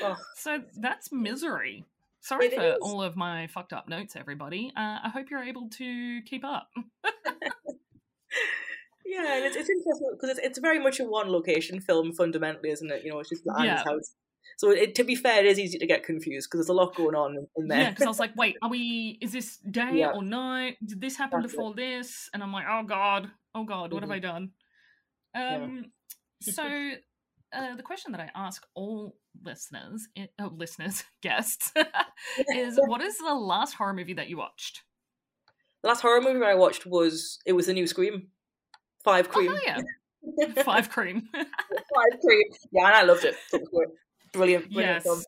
oh. So that's misery. Sorry it for is. all of my fucked up notes, everybody. Uh, I hope you're able to keep up. Yeah, and it's, it's interesting because it's, it's very much a one location film fundamentally, isn't it? You know, it's just Anne's yeah. house. So it, to be fair, it is easy to get confused because there's a lot going on in, there. Yeah, because I was like, wait, are we? Is this day yeah. or night? Did this happen That's before it. this? And I'm like, oh god, oh god, what mm-hmm. have I done? Um, yeah. so uh, the question that I ask all listeners, oh, listeners, guests, is what is the last horror movie that you watched? The last horror movie I watched was it was the new Scream, Five Cream. Oh, yeah. Five Cream. Five Cream. Yeah, and I loved it. brilliant, brilliant yes. Film.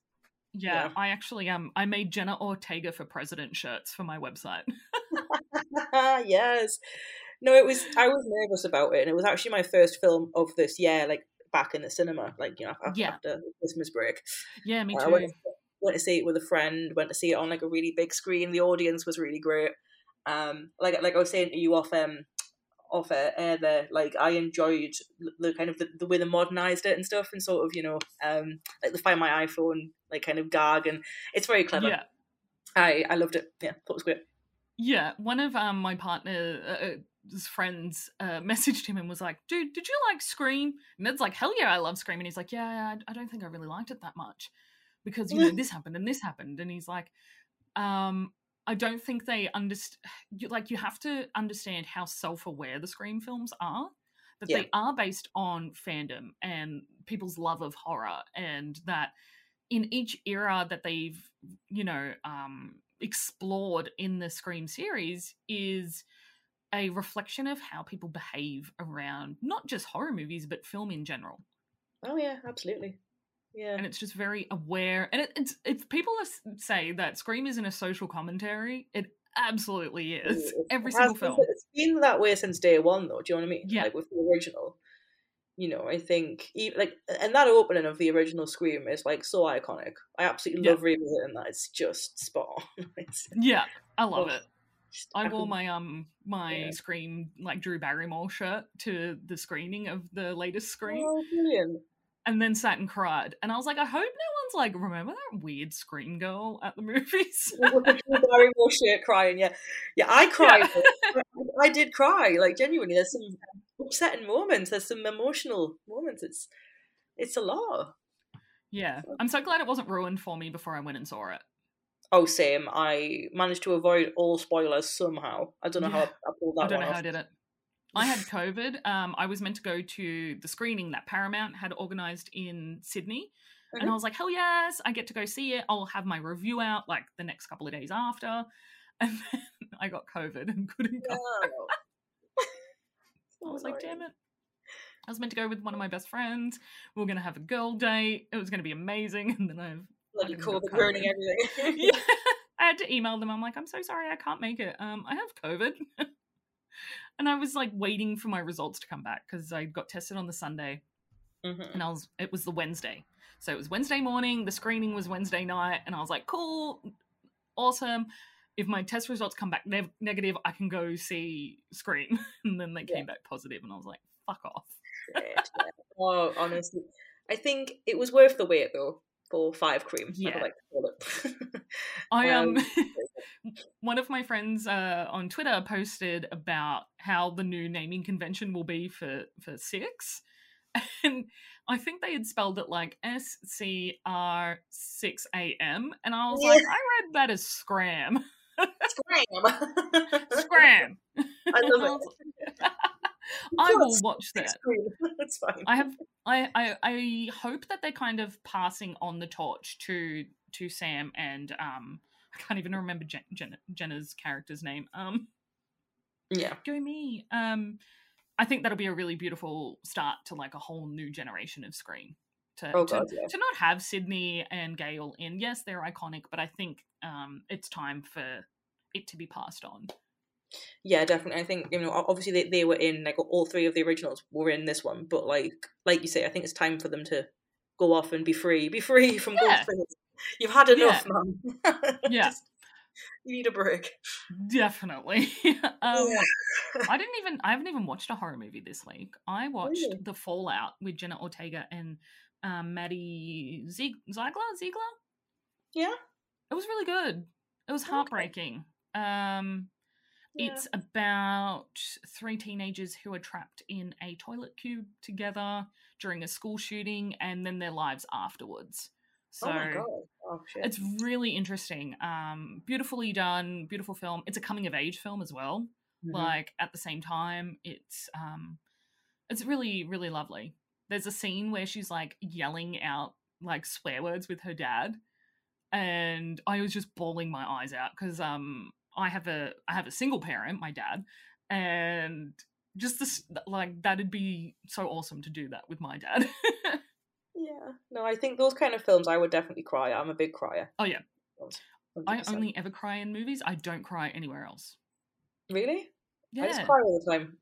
Yeah, yeah, I actually um I made Jenna Ortega for president shirts for my website. yes. No, it was I was nervous about it and it was actually my first film of this year. Like back in the cinema, like you know, after, yeah. after Christmas break. Yeah, me too. Uh, went, went, to see it with a friend. Went to see it on like a really big screen. The audience was really great. Um, like like I was saying to you off um off air there, like I enjoyed the kind of the, the way they modernized it and stuff, and sort of you know um like the Find My iPhone like kind of gag, and it's very clever. Yeah. I I loved it. Yeah, thought it was great. Yeah, one of um my partner uh, uh his friends uh, messaged him and was like, "Dude, did you like Scream?" And Ned's like, "Hell yeah, I love Scream." And he's like, "Yeah, I, I don't think I really liked it that much because you know this happened and this happened." And he's like, um, "I don't think they understand. Like, you have to understand how self-aware the Scream films are. That yeah. they are based on fandom and people's love of horror, and that in each era that they've, you know, um, explored in the Scream series is." a reflection of how people behave around not just horror movies but film in general. Oh yeah, absolutely. Yeah, and it's just very aware. And it, it's if people say that Scream isn't a social commentary, it absolutely is. It, Every single been, film. It's been that way since day one, though. Do you know what I mean? Yeah. Like with the original, you know, I think even, like and that opening of the original Scream is like so iconic. I absolutely yeah. love revisiting that. It's just spot on. yeah, I love oh. it. I wore my um my yeah. Scream like Drew Barrymore shirt to the screening of the latest Scream. Oh, brilliant! And then sat and cried, and I was like, I hope no one's like, remember that weird Scream girl at the movies? Barrymore shirt crying, yeah, yeah. I cried. Yeah. I did cry, like genuinely. There's some upsetting moments. There's some emotional moments. It's it's a lot. Yeah, I'm so glad it wasn't ruined for me before I went and saw it. Oh, same. I managed to avoid all spoilers somehow. I don't know yeah. how I, I pulled that. I don't know off. how I did it. I had COVID. Um, I was meant to go to the screening that Paramount had organized in Sydney. Mm-hmm. And I was like, hell yes, I get to go see it. I'll have my review out like the next couple of days after. And then I got COVID and couldn't go. No. I was like, damn it. I was meant to go with one of my best friends. We were going to have a girl date. It was going to be amazing. And then I've bloody ruining everything. yeah. I had to email them. I'm like, I'm so sorry, I can't make it. Um, I have COVID. And I was like waiting for my results to come back because I got tested on the Sunday, mm-hmm. and I was it was the Wednesday, so it was Wednesday morning. The screening was Wednesday night, and I was like, cool, awesome. If my test results come back ne- negative, I can go see Scream. and then they came back positive, and I was like, fuck off. yeah. Oh, honestly, I think it was worth the wait though for five cream. Yeah. I like to. I um, um one of my friends uh, on Twitter posted about how the new naming convention will be for for six, and I think they had spelled it like S C R six A M, and I was yeah. like, I read that as scram. Scram. scram. I love it. I will watch that. That's fine. I have. I, I I hope that they're kind of passing on the torch to to Sam and um. I can't even remember Jen, Jen, Jenna's character's name. Um. Yeah. Go me. Um. I think that'll be a really beautiful start to like a whole new generation of Scream. To, Oh, to, yeah. to not have Sydney and Gail in. Yes, they're iconic, but I think um, it's time for it to be passed on. Yeah, definitely. I think you know, obviously they, they were in like all three of the originals were in this one, but like like you say, I think it's time for them to go off and be free, be free from Yeah. Ghostface. You've had enough, man. Yeah. Just- you need a break. Definitely. um, Yeah. I didn't even. I haven't even watched a horror movie this week. I watched Really? The Fallout with Jenna Ortega and um, Maddie Zieg- Ziegler. Ziegler. Yeah. It was really good. It was Okay. heartbreaking. Um, Yeah. It's about three teenagers who are trapped in a toilet cube together during a school shooting, and then their lives afterwards. So oh my god. Oh shit. it's really interesting. Um, beautifully done, beautiful film. It's a coming of age film as well. Mhm. Like at the same time, it's um, it's really really lovely. There's a scene where she's like yelling out like swear words with her dad, and I was just bawling my eyes out because um, I have a I have a single parent, my dad, and just this like that'd be so awesome to do that with my dad. Yeah. No, I think those kind of films I would definitely cry. I'm a big crier. Oh, yeah. 100%. I only ever cry in movies. I don't cry anywhere else. Really? Yeah. I just cry all the time.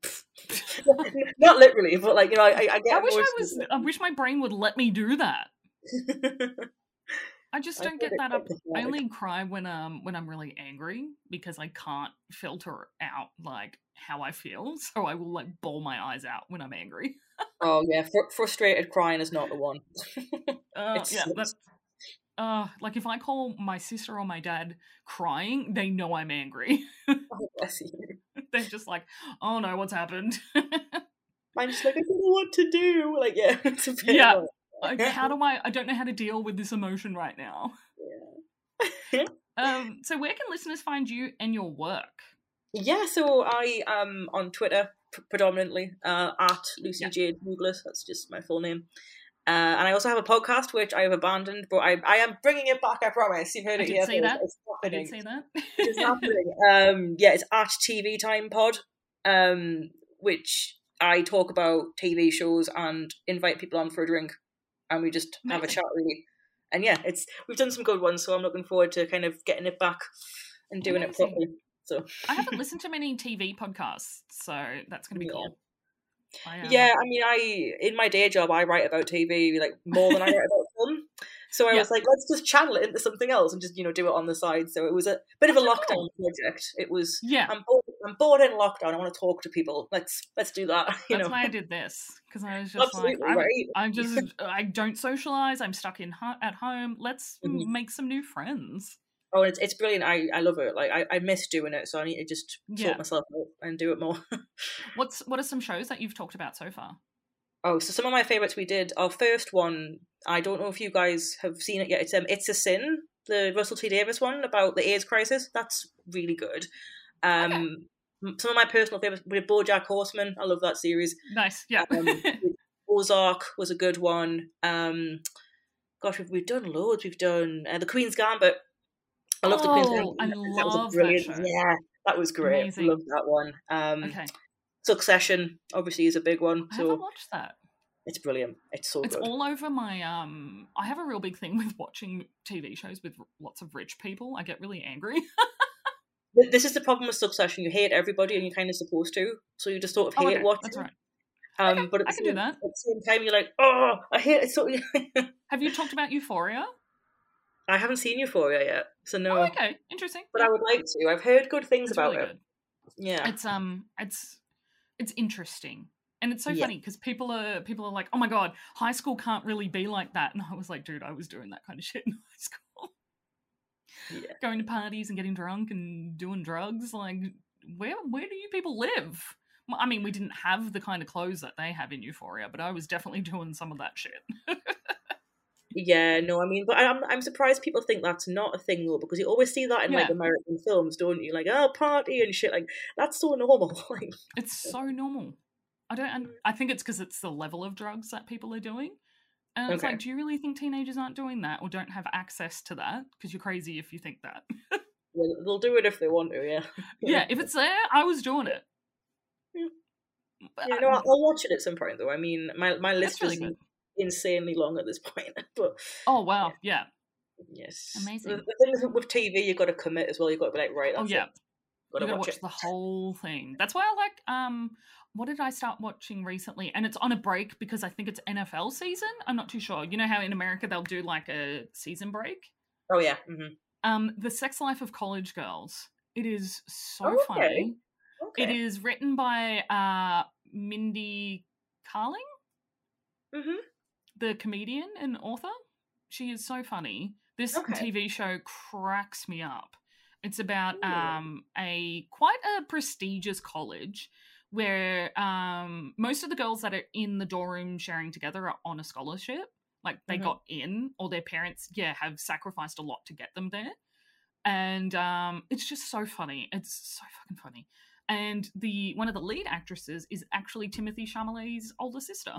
Not literally, but like you know, I, I get. I wish I was. I wish my brain would let me do that. I just don't feel get that up. I only cry when um when I'm really angry because I can't filter out like how I feel. So I will like bawl my eyes out when I'm angry. Oh yeah, fr- frustrated crying is not the one. Uh, yeah, that's. Uh, like if I call my sister or my dad crying, they know I'm angry. oh, bless you. They're just like, "Oh no, what's happened?" I'm just like I don't know what to do. Like yeah, it's a bit. Yeah. annoying. Like, how do I? I don't know how to deal with this emotion right now. Yeah. Um, so where can listeners find you and your work? Yeah, so I am on Twitter predominantly uh, at Lucy Yeah. Jade Douglas. That's just my full name. Uh, and I also have a podcast which I have abandoned, but I, I am bringing it back. I promise. You've heard I it did first. that. It's I did happening. say that. It's happening. Um, yeah, it's at TV Time Pod, um, which I talk about TV shows and invite people on for a drink, and we just have a chat really. And yeah, it's we've done some good ones, so I'm looking forward to kind of getting it back and doing it properly. So I haven't listened to many TV podcasts, so that's going to be Yeah. cool. I, um, Yeah, I mean, I in my day job I write about TV like more than I write about film. So I Yeah. was like, let's just channel it into something else and just you know do it on the side. So it was a bit of a lockdown project. It was. yeah. I'm bored. I'm bored in lockdown. I want to talk to people. Let's let's do that. You That's know, why I did this because I was just absolutely like, I'm, right. I'm just, I don't socialize. I'm stuck in at home. Let's m- Mhm. make some new friends. Oh, it's it's brilliant. I I love it. Like I I miss doing it, so I need to just Yeah. sort myself out and do it more. What's what are some shows that you've talked about so far? Oh, so some of my favorites we did. Our first one, I don't know if you guys have seen it yet. It's um, it's a sin, the Russell T Davies one about the AIDS crisis. That's really good. Um, some of my personal favorites we did BoJack Horseman. I love that series. Nice. Yeah. Um, Ozark was a good one. Um, gosh, we've, we've done loads. We've done uh, the Queen's Gambit. I love the Queen's Oh, Gambit. I that was love that brilliant. Yeah, that was great. Amazing. Love that one. Um, okay. Succession obviously is a big one. I So haven't watched that. it's brilliant. It's so It's good. all over my um. I have a real big thing with watching TV shows with lots of rich people. I get really angry. Th- This is the problem with Succession. You hate everybody, and you're kind of supposed to, so you just sort of oh, hate okay, watching. that's right. Um, Okay, but at I the, same, that. at the same time, you're like, oh, I hate it. So Have you talked about Euphoria? I haven't seen Euphoria yet, so no. Oh, okay, interesting. But Yeah, I would like to. I've heard good things it's about really it. good. Yeah, It's um, it's it's interesting. And it's so Yeah. funny because people are people are like, "Oh my god, high school can't really be like that." And I was like, "Dude, I was doing that kind of shit in high school, yeah. going to parties and getting drunk and doing drugs. Like, where where do you people live?" I mean, we didn't have the kind of clothes that they have in Euphoria, but I was definitely doing some of that shit. Yeah, no, I mean, but I'm I'm surprised people think that's not a thing though, because you always see that in like American films, don't you? Like, oh, party and shit. Like that's so normal. like, It's so normal. I don't. I think it's because it's the level of drugs that people are doing. And it's like, do you really think teenagers aren't doing that or don't have access to that? Because you're crazy if you think that. yeah, they'll do it if they want to, yeah. yeah, if it's there, I was doing it. Yeah, yeah no, I'll, I'll, watch it at some point, though. I mean, my, my list is insanely long at this point. but Oh, wow, yeah. Yes. Amazing. The, the thing is, with TV, you've got to commit as well. You've got to be like, right, oh, yeah. It. Got to watch, watch the whole thing. That's why I like um what did I start watching recently? And it's on a break because I think it's NFL season. I'm not too sure. You know how in America they'll do like a season break? Oh yeah. Mm-hmm. Um, the Sex Life of College Girls. It is so oh, okay. funny. Okay. It is written by uh, Mindy Kaling, mm-hmm. the comedian and author. She is so funny. This okay. TV show cracks me up. It's about um, a quite a prestigious college where um, most of the girls that are in the dorm room sharing together are on a scholarship. Like they mm-hmm. got in, or their parents, yeah, have sacrificed a lot to get them there. And um, it's just so funny. It's so fucking funny. And the one of the lead actresses is actually Timothée Chalamet's older sister.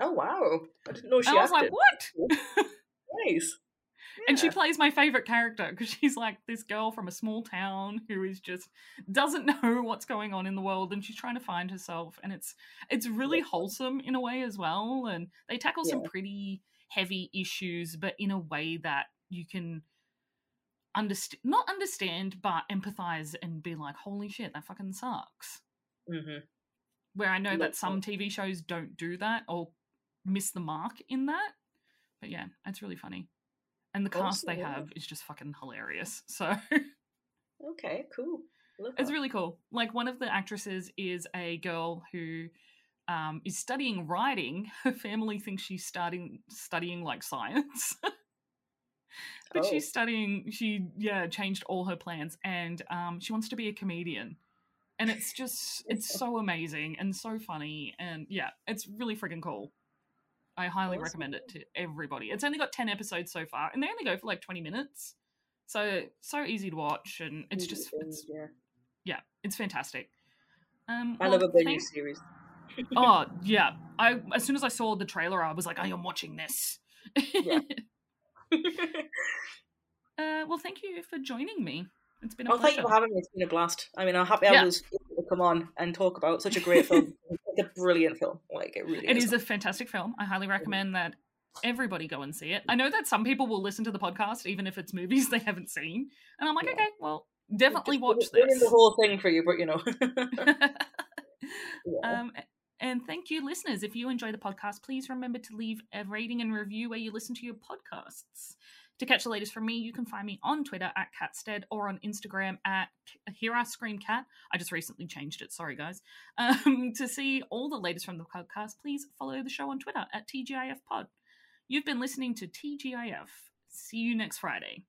Oh wow! I didn't know she. And I was like, what? nice. And she plays my favorite character because she's like this girl from a small town who is just doesn't know what's going on in the world and she's trying to find herself and it's it's really wholesome in a way as well and they tackle yeah. some pretty heavy issues but in a way that you can understand not understand but empathize and be like holy shit that fucking sucks. Mm-hmm. where i know that some tv shows don't do that or miss the mark in that but yeah it's really funny and the cast they have is just fucking hilarious. So okay, cool. Love it's that. really cool. Like one of the actresses is a girl who um, is studying writing. Her family thinks she's starting studying like science. but oh. she's studying she yeah changed all her plans and um, she wants to be a comedian and it's just it's so amazing and so funny and yeah it's really freaking cool I highly awesome. recommend it to everybody. It's only got 10 episodes so far, and they only go for like 20 minutes. So, so easy to watch, and it's just, it's, yeah. yeah, it's fantastic. Um, I well, love a new series. oh, yeah. I As soon as I saw the trailer, I was like, I am watching this. yeah. uh, well, thank you for joining me. It's been a oh, pleasure. thank you for having me. It's been a blast. I mean, I'm happy yeah. I was able to come on and talk about such a great film. it's a brilliant film. Like it really. It is, is a fantastic film. I highly recommend that everybody go and see it. I know that some people will listen to the podcast even if it's movies they haven't seen, and I'm like, yeah. okay, well, definitely watch this. the whole thing for you, but you know. yeah. Um, and thank you, listeners. If you enjoy the podcast, please remember to leave a rating and review where you listen to your podcasts. To catch the latest from me, you can find me on Twitter at Catstead or on Instagram at Here I Scream Cat. I just recently changed it. Sorry, guys. Um, to see all the latest from the podcast, please follow the show on Twitter at TGIF Pod. You've been listening to TGIF. See you next Friday.